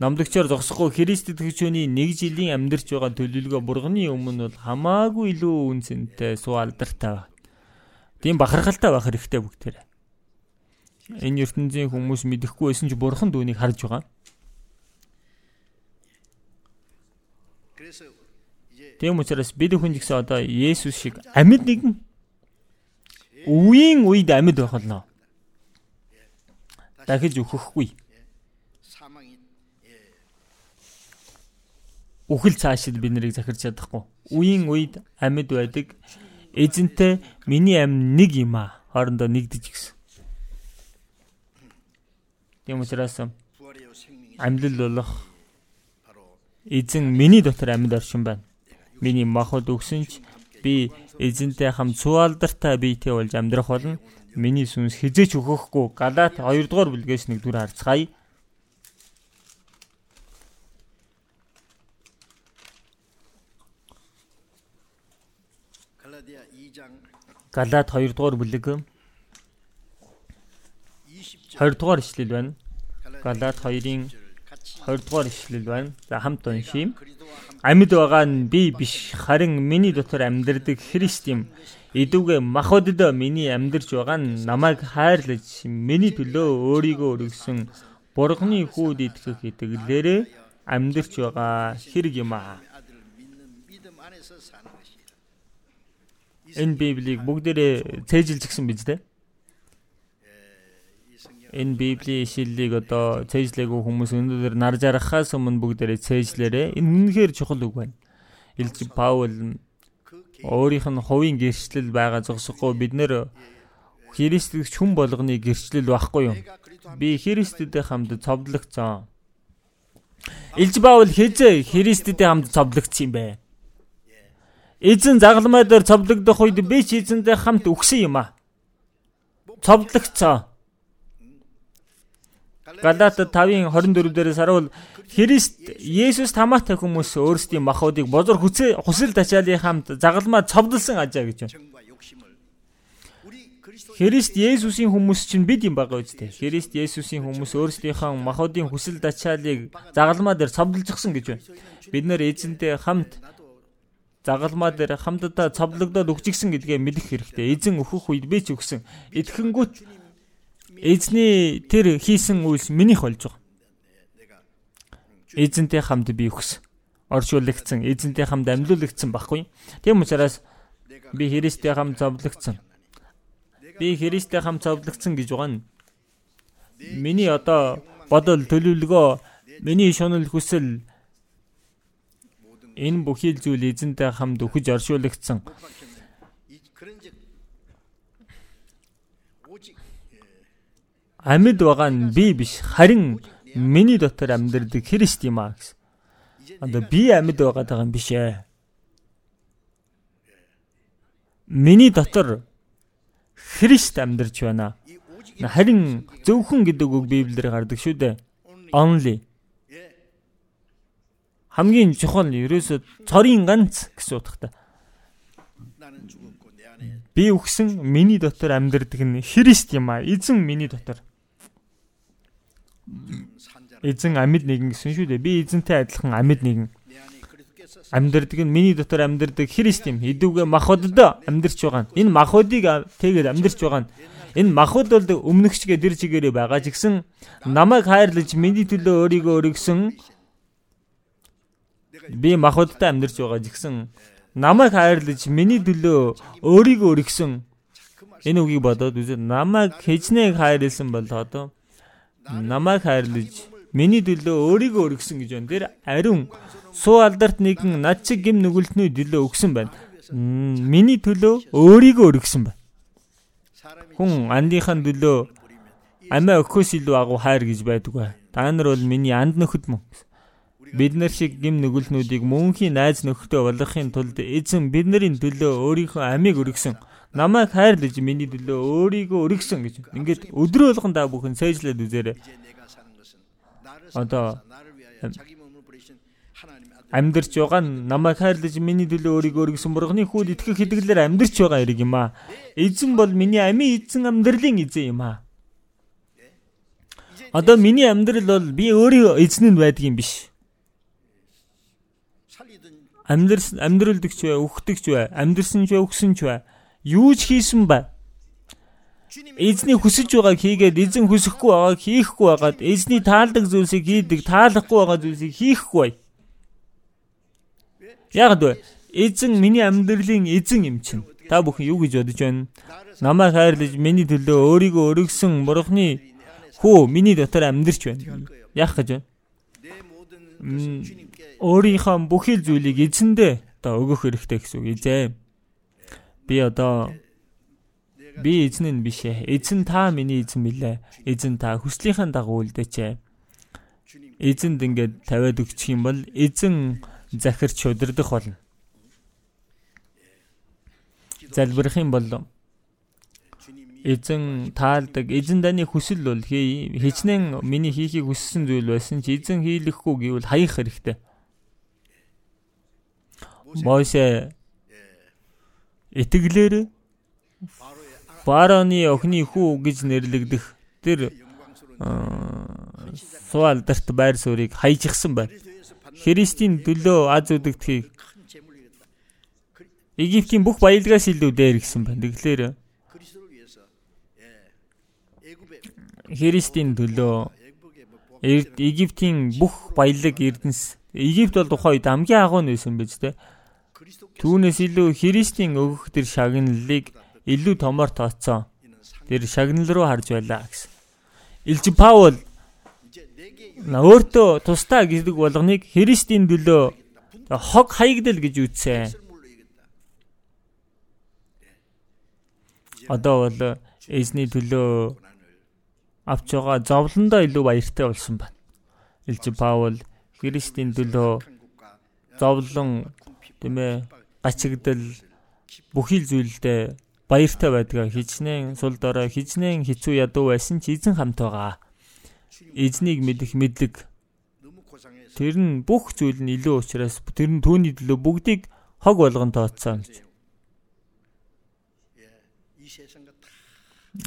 Номлогчоор зогсохгүй Христ итгэгчөний нэг жилийн амьдарч байгаа төлөвлөгөө бурганы өмнө бол хамаагүй илүү үнцэнтэй суу алдартай. Тийм бахархалтай байх хэрэгтэй бүгдээрээ. Энэ ертөнцийн хүмүүс мэдэхгүй байсан ч бурхан дүүнийг харж байгаа. Тийм учраас бид хүн гэсэн одоо Есүс шиг амьд нэгэн үеийн үед амьд байх болно. Дахиж өөхөхгүй. Үхэл цаашид бид нарыг захирч чадахгүй. Үеийн үед амьд байдаг. Эзэнтэй миний амь нэг юм аа. Хоорондоо нэгдэж гисэн. Тийм учраас амьлал болох эзэн миний дотор амьд оршин байна. Миний махад өгсөн ч би эзэнтэй хамт цуалдартай биетэй болж амьдрах болно. Миний сүнс хизээч өгөхгүй. Галаат 2 дугаар бүлгээс нэг дүр харцгаая. Галаат 2 дугаар бүлэг 20 дугаар ишлэл байна. Галаат 2-ын 20 дугаар ишлэл байна. За хамт уншийм. Амьд байгаа нь би биш харин миний дотор амьдардаг Христ юм. Идүүгээ махбодд миний амьдарч байгаа нь намайг хайрлаж миний төлөө өөрийгөө өргөсөн Бурхны хүүд итгэх итгэлээрээ амьдарч байгаа хэрэг юм аа. Энэ Библийг бүгдээрээ цээжилж гисэн биз дээ энэ библийн ишлэлийг одоо цээжлээгүй хүмүүс өнөөдөр нар жаргахаас өмнө бүгдээрээ цээжлээрээ энэ үнэхээр чухал үг байна. Илж Паул өөрийнх нь хувийн гэрчлэл байгаа зогсохгүй бид нэр Христэгч хүн болгоны гэрчлэл байхгүй юу? Би Христэдтэй хамт цовдлогцсон. Илж Паул хэзээ Христэдтэй хамт цовдлогдсон юм бэ? Эзэн загалмай дээр цовдлогдох үед би ч эзэнтэй хамт өгсөн юм а. Цовдлогцсон. Галаат 5-ын 24 дээрээс харуул Христ Есүс тамаатай хүмүүс өөрсдийн махуудыг бозор хүсэл тачаалын хамт загалмаа цовдлсон ажаа гэж байна. Христ Есүсийн хүмүүс чинь бид юм байгаа үстэй. Христ Есүсийн хүмүүс өөрсдийнхөө махуудын хүсэл тачаалыг загалмаа дээр цовдлжсэн гэж байна. Бид нэр эзэнтэй хамт загалмаа дээр хамтдаа цовдлогдоод өгчихсэн гэдгээ мэдэх хэрэгтэй. Эзэн өөхөх үед би ч өгсөн. Итгэнгүүт Эзний тэр хийсэн үйлс минийх болж байгаа. Эзэнтэй хамт би өгсөн. Оршуулгдсан, эзэнтэй хамт амьлуулагдсан баггүй. Тийм учраас би Христтэй хамт зовлогдсон. Би Христтэй хамт зовлогдсон гэж байгаа нь миний одоо бодол төлөвлөгөө, миний шунал хүсэл энэ бүхий л зүйл эзэнтэй хамт өгөж оршуулгдсан. Амьд байгаа нь би биш харин миний дотор амьдардаг Христ юм а гэсэн. Одоо би амьд байгаа даа юм биш ээ. Миний дотор Христ амьдарч байна. Харин зөвхөн гэдэг үг Библиэр гардаг шүү дээ. Only. Хамгийн чухал ерөөсө цорын ганц гэсэн утгатай. Би өгсөн миний дотор амьдардаг нь Христ юм а. Эзэн миний дотор эзэн амьд нэгэн гэсэн шүү дээ. Би эзэнтэй адилхан амьд нэгэн. Амьдардаг нь миний дотор амьдардаг Христ юм. Идүүгээ махбодд амьдарч байгаа нь. Энэ махбодыг тэгээд амьдарч байгаа нь. Энэ махбод бол өмнөгчгээ дэр чигээрээ байгаа ч гэсэн намайг хайрлаж миний төлөө өөрийгөө өргөсөн би махбодтай амьдарч байгаа ч гэсэн намайг хайрлаж миний төлөө өөрийгөө өргөсөн энэ үгийг бодоод үзээ намайг хичнээн хайрлсан бол одоо намайг хайрлаж миний төлөө өөрийгөө өргөсөн гэж байна. Тэр ариун суу алдарт нэгэн над шиг гим нүгэлтний төлөө өгсөн байна. Миний төлөө өөрийгөө өргөсөн байна. Хүн андынхаа төлөө амиа өгөхөөс илүү агуу хайр гэж байдгүй. Та нар бол миний анд нөхөд мөн. Бид нар шиг гим нүгэлтнүүдийг мөнхийн найз нөхдөд болгохын тулд эзэн бидний төлөө өөрийнхөө амийг өргөсөн намайг хайрлаж миний төлөө өөрийгөө өргөсөн гэж. Ингээд өдрөө болгон та бүхэн сойжлаад үзээрэй. Одоо амьдарч байгаа намайг хайрлаж миний төлөө өөрийгөө өргөсөн бурхны хүүд итгэх хэдгэлээр амьдарч байгаа хэрэг юм аа. Эзэн бол миний амийн эзэн амьдралын эзэн юм аа. Одоо миний амьдрал бол би өөрийн эзэн нь байдаг юм биш. Амьдрал амьдралдагч бай, үхдэгч бай, амьдрсан ч бай, өгсөн ч бай. Юу ч хийсэн бай. Эзний хүсэж байгааг хийгээд эзэн хүсэхгүй байгааг хийхгүй байгаад эзний таалдаг зүйлсийг хийдэг, таалахгүй байгаа зүйлсийг хийхгүй бай. Яг вэ? Эзэн миний амьдралын эзэн юм чинь. Та бүхэн юу гэж бодож байна? Намайг хайрлаж миний төлөө өөрийгөө өргөсөн бурхны хүү миний дотор амьдарч байна. Яах гэж байна? Өөрийнхөө бүхэл зүйлийг эзэндээ одоо өгөх хэрэгтэй гэсэн үг эзээ. Би одоо би эзэн нь биш ээ. Эзэн та миний эзэн мэлээ. Эзэн та хүслийнхаа дагуу үлдээч. Эзэнд ингээд тавиад өгчих юм бол эзэн захирч удирдах болно. Залбирах юм бол эзэн таалдаг эзэн даны хүсэл бол хичнээн миний хийхийг хүссэн зүйл байсан чи эзэн хийлэхгүй гэвэл хаях хэрэгтэй. Моше итгэлээр фараоны охины хүү гэж нэрлэгдэх тэр суалдарт байр суурийг хайжихсан байна. Христийн төлөө аз үдэгдэхийг Египтийн бүх баялгаас илүү дээр гисэн байна. Тэгэхээр Христийн төлөө Египтийн бүх баялаг эрдэнэс Египт бол тухайн үед хамгийн агуу нь байсан биз дээ. Түүнээс илүү Христийн өгөх тэр шагналыг илүү томоор тооцсон. Тэр шагнал руу харж байлаа гэсэн. Илж Паул өөртөө тусдаа гэдэг болгоныг Христийн төлөө хог хаягдал гэж үзсэн. Одоо бол эзний төлөө авч байгаа зовлондоо илүү баяртай болсон байна. Илж Паул Христийн төлөө зовлон тийм ээ гачигдал бүхий л зүйлдээ баяртай байдгаа хичнээн сул дорой хичнээн хэцүү ядуу байсан ч эзэн хамт байгаа. Эзнийг мэдэх мэдлэг тэр нь бүх зүйл нь илүү учраас тэр нь түүний төлөө бүгдийг хог болгон тооцсон гэж.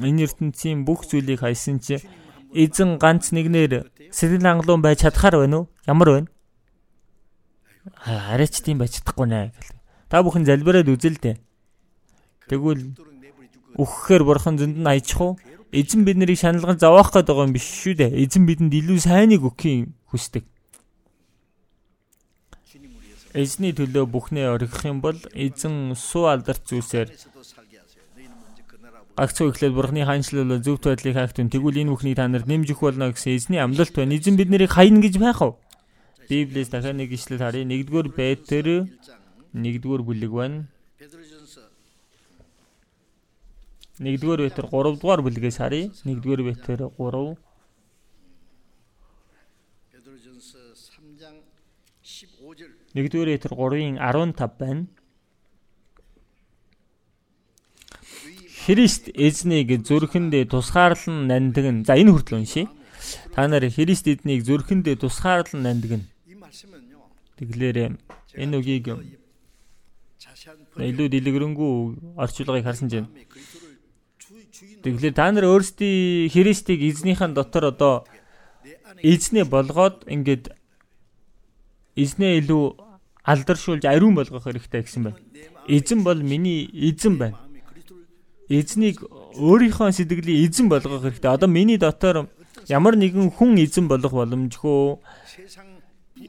Энэ ертөнцийн бүх зүйлийг хайсан чи эзэн ганц нэгнэр сэтгэл хангалуун байж чадхаар байна уу? Ямар байна? Арайч тийм байж чадахгүй нэ гэл. Та бүхэн залбираад үзэл дээ. Тэгвэл өгөхээр бурхан зөнд нь аячих уу? Эзэн бид нарыг шаналган зовоох гээд байгаа юм биш шүү дээ. Эзэн бидэнд илүү сайныг өгөхийн хүсдэг. Эзний төлөө бүхнээ орхих юм бол эзэн суу алдарт зүйлсээр Гагцуу ихлээр бурхны хаанчлал зөвхт байдлыг хаахтун тэгвэл энэ бүхнийг та нарт нэмж өгөх болно гэсэн эзний амлалт байна. Эзэн бид нарыг хайна гэж байх уу? Библиэс дахиад нэг ишлэл харъя. 1-р Петр 1-р бүлэг байна. 1-р Петр 3-р бүлгээс харъя. 1-р Петр 3 1-р Петр 3-ын 15 байна. Христ эзнийг зүрхэндээ тусгаарлан нандин. За энэ хүртэл уншия. Та нар Христ эзнийг зүрхэндээ тусгаарлан нандин. Тэглээрээ энэ үгийг илүү дэлгэрэнгүй орчуулгыг харсан чинь. Тэгэхээр та нар өөрсдийн Христийг эзнийхэн дотор одоо эзнээ болгоод ингээд эзнээ илүү алдаршуулж ариун болгох хэрэгтэй гэсэн байна. Эзэн бол миний эзэн байна эзнийг өөрийнхөө сэтгэлийн эзэн болгох хэрэгтэй. Одоо миний дотор ямар нэгэн хүн эзэн болох боломжгүй.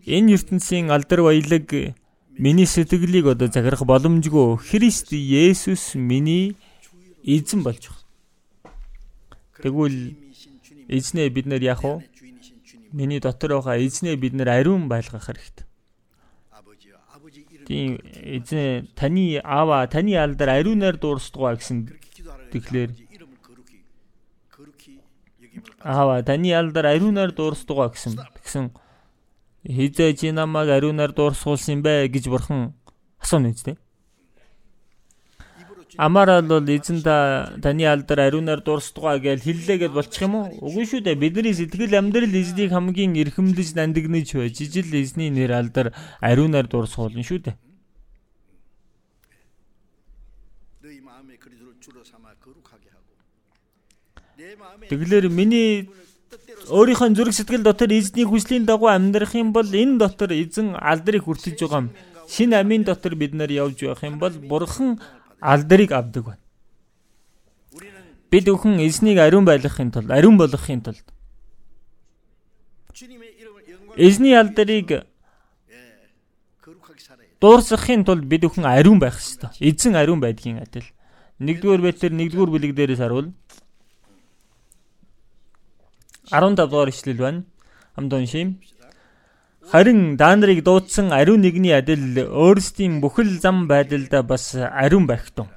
Энэ ертөнцийн алдар баялаг миний сэтгэлийг одоо захирах боломжгүй. Христ Есүс миний эзэн болж байна. Тэгвэл эзнээ бид нар яах вэ? Миний дотор байгаа эзнээ бид нар ариун байлгах хэрэгтэй. Тийм эзэн таны аава таны алдар ариунаар дуурсдгаа гэсэн Тэгэхээр Аава таны алдар ариунаар дуурсдгаа гэсэн. Тэгсэн хизээ чи намайг ариунаар дуурсгуулсан юм бэ гэж бурхан асууна үстэй. Амаарал бол эзэн та таны алдар ариунаар дуурсдгаа гэж хэллээгээд болчих юм уу? Үгүй шүү дээ. Бидний сэтгэл амьдрал эзнийг хамгийн эрхэмлэж нандинаж байж жижил эзний нэр алдар ариунаар дуурсгуулна шүү дээ. Тэгэлэр миний өөрийнхөө зүрх сэтгэл дотор эзний хүслийн дагуу амьдрах юм бол энэ дотор эзэн алдрыг хүртэж байгаа юм. Шинэ амийн дотор бид нар явж байх юм бол бурхан алдрыг авдаг байна. Бид өхөн эзнийг ариун байлгахын тулд, ариун болгохын тулд эзний алдрыг дуурсахын тулд бид өхөн ариун байх ёстой. Эзэн ариун байдгийн адил. 1-р Петр 1-р бүлэг дээрээс харуул 15 дугаар ишлэл байна. Хамт уншийм. Харин даанарыг дуудсан ариун нэгний адил өөрсдийн бүхэл зам байдалда бас ариун байх тун.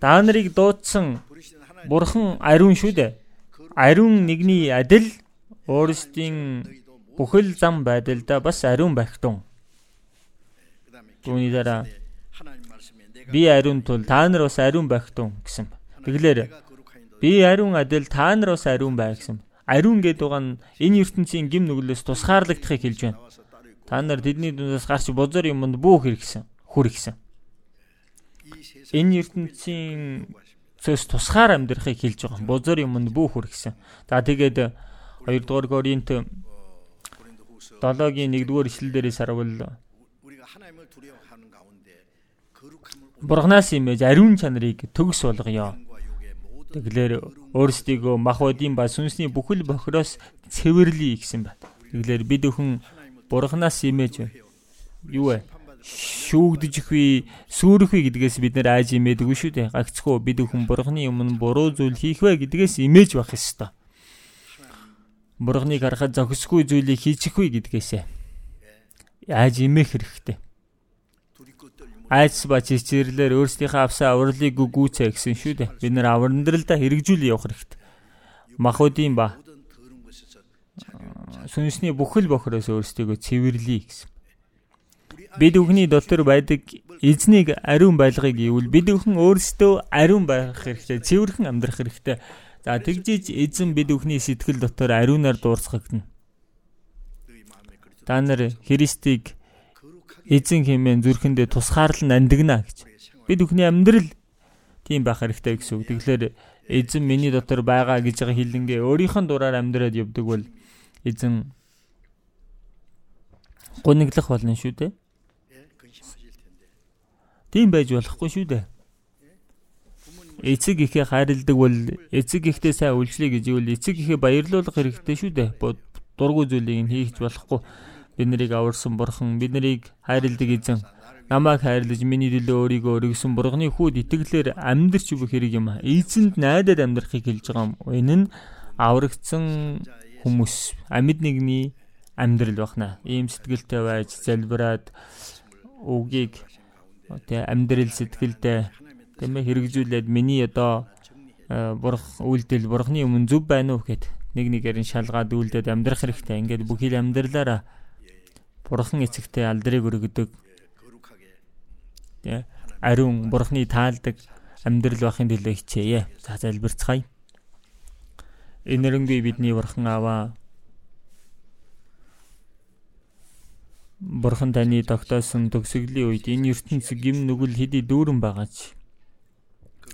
Даанарыг дуудсан бурхан ариун шүү дээ. Ариун нэгний адил өөрсдийн бүхэл зам байдалда бас ариун байх тун. Түүний дараа би ариун тул та нар бас ариун байх тун гэсэн. Тэгэлэр би ариун адил та нар бас ариун бай гэсэн. Ариун гэдэг байгаа нь энэ ертөнцийн гим нүглээс тусгаарлагдахыг хэлж байна. Та нар тэдний дүнээс гарч бузар юмд бүү хэрэгсэн. Хүр ихсэн. Энэ ертөнцийн цэс тусгаар амьдрахыг хэлж байгаа. Бузар юмд бүү хүр ихсэн. За тэгээд 2 дугаар Коринт 7-гийн 1-р ишлэл дээрээс харавал Бурханаас имэж ариун чанарыг төгс болгоё. Тэгэлэр өөрсдийгөө мах бодийн ба сүнсний бүхэл бохироос цэвэрлэе гэсэн байна. Тэгэлэр бид өхөн Бурханаас имэж юу вэ? шүүгдэж ихгүй сүрэх вэ гэдгээс бид нэр айж имээдгүй шүү дээ. Гагцхүү бид өхөн бурхны өмнө буруу зүйл хийх вэ гэдгээс имээж байх ёстой. Бурхныг харахад зохисгүй зүйлийг хийчих вэ гэдгээсээ айж имэх хэрэгтэй айц ба чичэрлэр өөрсдийнхөө авсан авралыг гүгүүцээ гэсэн шүү дээ. Бид нэр авралдралдаа хэрэгжүүл явах хэрэгтэй. Махуудын ба сүнсний бүхэл бохороос өөрсдийгөө цэвэрлэе гэсэн. Бид бүхний дотор байдаг эзнийг ариун байлгыг ивэл бид бүхэн өөрсдөө ариун байх хэрэгтэй, цэвэрхэн амьдрах хэрэгтэй. За тэгжиж эзэн бид бүхний сэтгэл дотор ариунаар дуурсгагдана. Та нар Христийг эзэн хэмээн зүрхэндээ тусгаарлан андигна гэж. Бид бүхний амьдрал тийм байх хэрэгтэй гэсэн үг. Тэгэхээр эзэн миний дотор байгаа гэж байгаа хилэнгээ өөрийнх нь дураар амьдраад явдаг бол эзэн гуниглах болно шүү дээ. Тийм байж болохгүй шүү дээ. Эцэг ихээ хайрладаг бол эцэг ихтэй сайн үйлчлэе гэж ивэл эцэг ихээ баярлуулах хэрэгтэй шүү дээ. Дургүй зүйлийг нь хийх болохгүй бид нарыг аварсан бурхан бид нарыг хайрладаг эзэн намайг хайрлаж миний төлөө өөрийгөө өргөсөн бурханы хүүд итгэлээр амьдрч өгөх хэрэг юм. Эзэнд найдаад амьдрахыг хэлж байгаа юм. Энэ нь аврагдсан хүмүүс амьд нэгний амьдрал бахна. Ийм сэтгэлтэй байж залбираад үгийг тэ амьдрал сэтгэлдээ тэмээ хэрэгжүүлээд миний одоо э, бурх үйлдэл бурхны өмнө зөв байна уу гэд нэг нэгээр нь шалгаад үйлдээд амьдрах хэрэгтэй. Ингээд бүхий л амьдралаараа бурхан эцэгтэй алдрыг өргөдөг. Ариун бурханы таалдаг амьдрал байхын төлөө хичээе. За залбирцгаая. Энэрэнгүй бидний бурхан аваа. Бурхан таны тогтоосон төгсгөлийн үед энэ ертөнц гим нүгэл хэдий дүүрэн байгаач.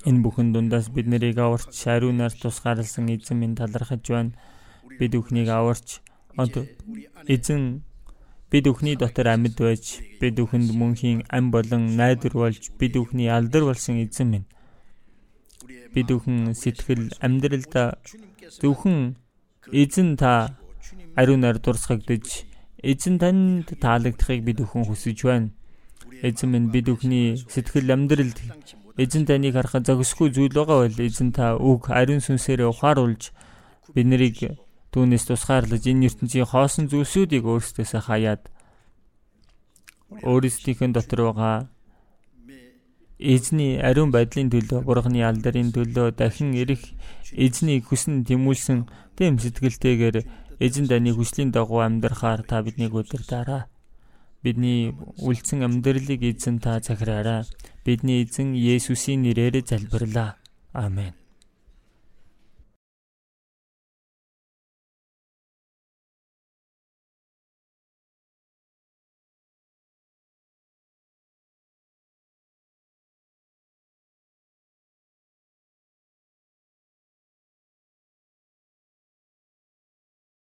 Энэ бүхэн дундаас бид нарыг аварч ариунаар тусгаарлсан эзэн минь талархаж байна. Бид бүхнийг аварч эзэн Бид бүхний дотор амьд байж, бид бүхэнд мөнхийн ам болон найдвар болж, бид бүхний алдар болсон эзэн минь. Бид бүхэн сэтгэл амьдралдаа зөвхөн эзэн та ариунаар дурсгагдж, эзэн танд таалагдахыг бид бүхэн хүсэж байна. Эзэн минь бид бүхний сэтгэл амьдралд эзэн таныг харахад зогсгүй зүйл байгаа бол эзэн та үг ариун сүнсээр ухааруулж бид нарыг түүнээс тусгаарлаж энэ ертөнцийн хоосон зүйлсүүдийг өөрсдөөсөө хаяад өөрсдийнхөө дотор байгаа эзний ариун байдлын төлөө, бурхны алдрын төлөө дахин ирэх эзний хүсн тэмүүлсэн тэм сэтгэлтэйгээр эзэн таны хүслийн дагуу амьдрахаар та биднийг удирдаарай. Бидний үлдсэн амьдралыг эзэн та захираарай. Бидний эзэн Есүсийн нэрээр залбирлаа. Амен.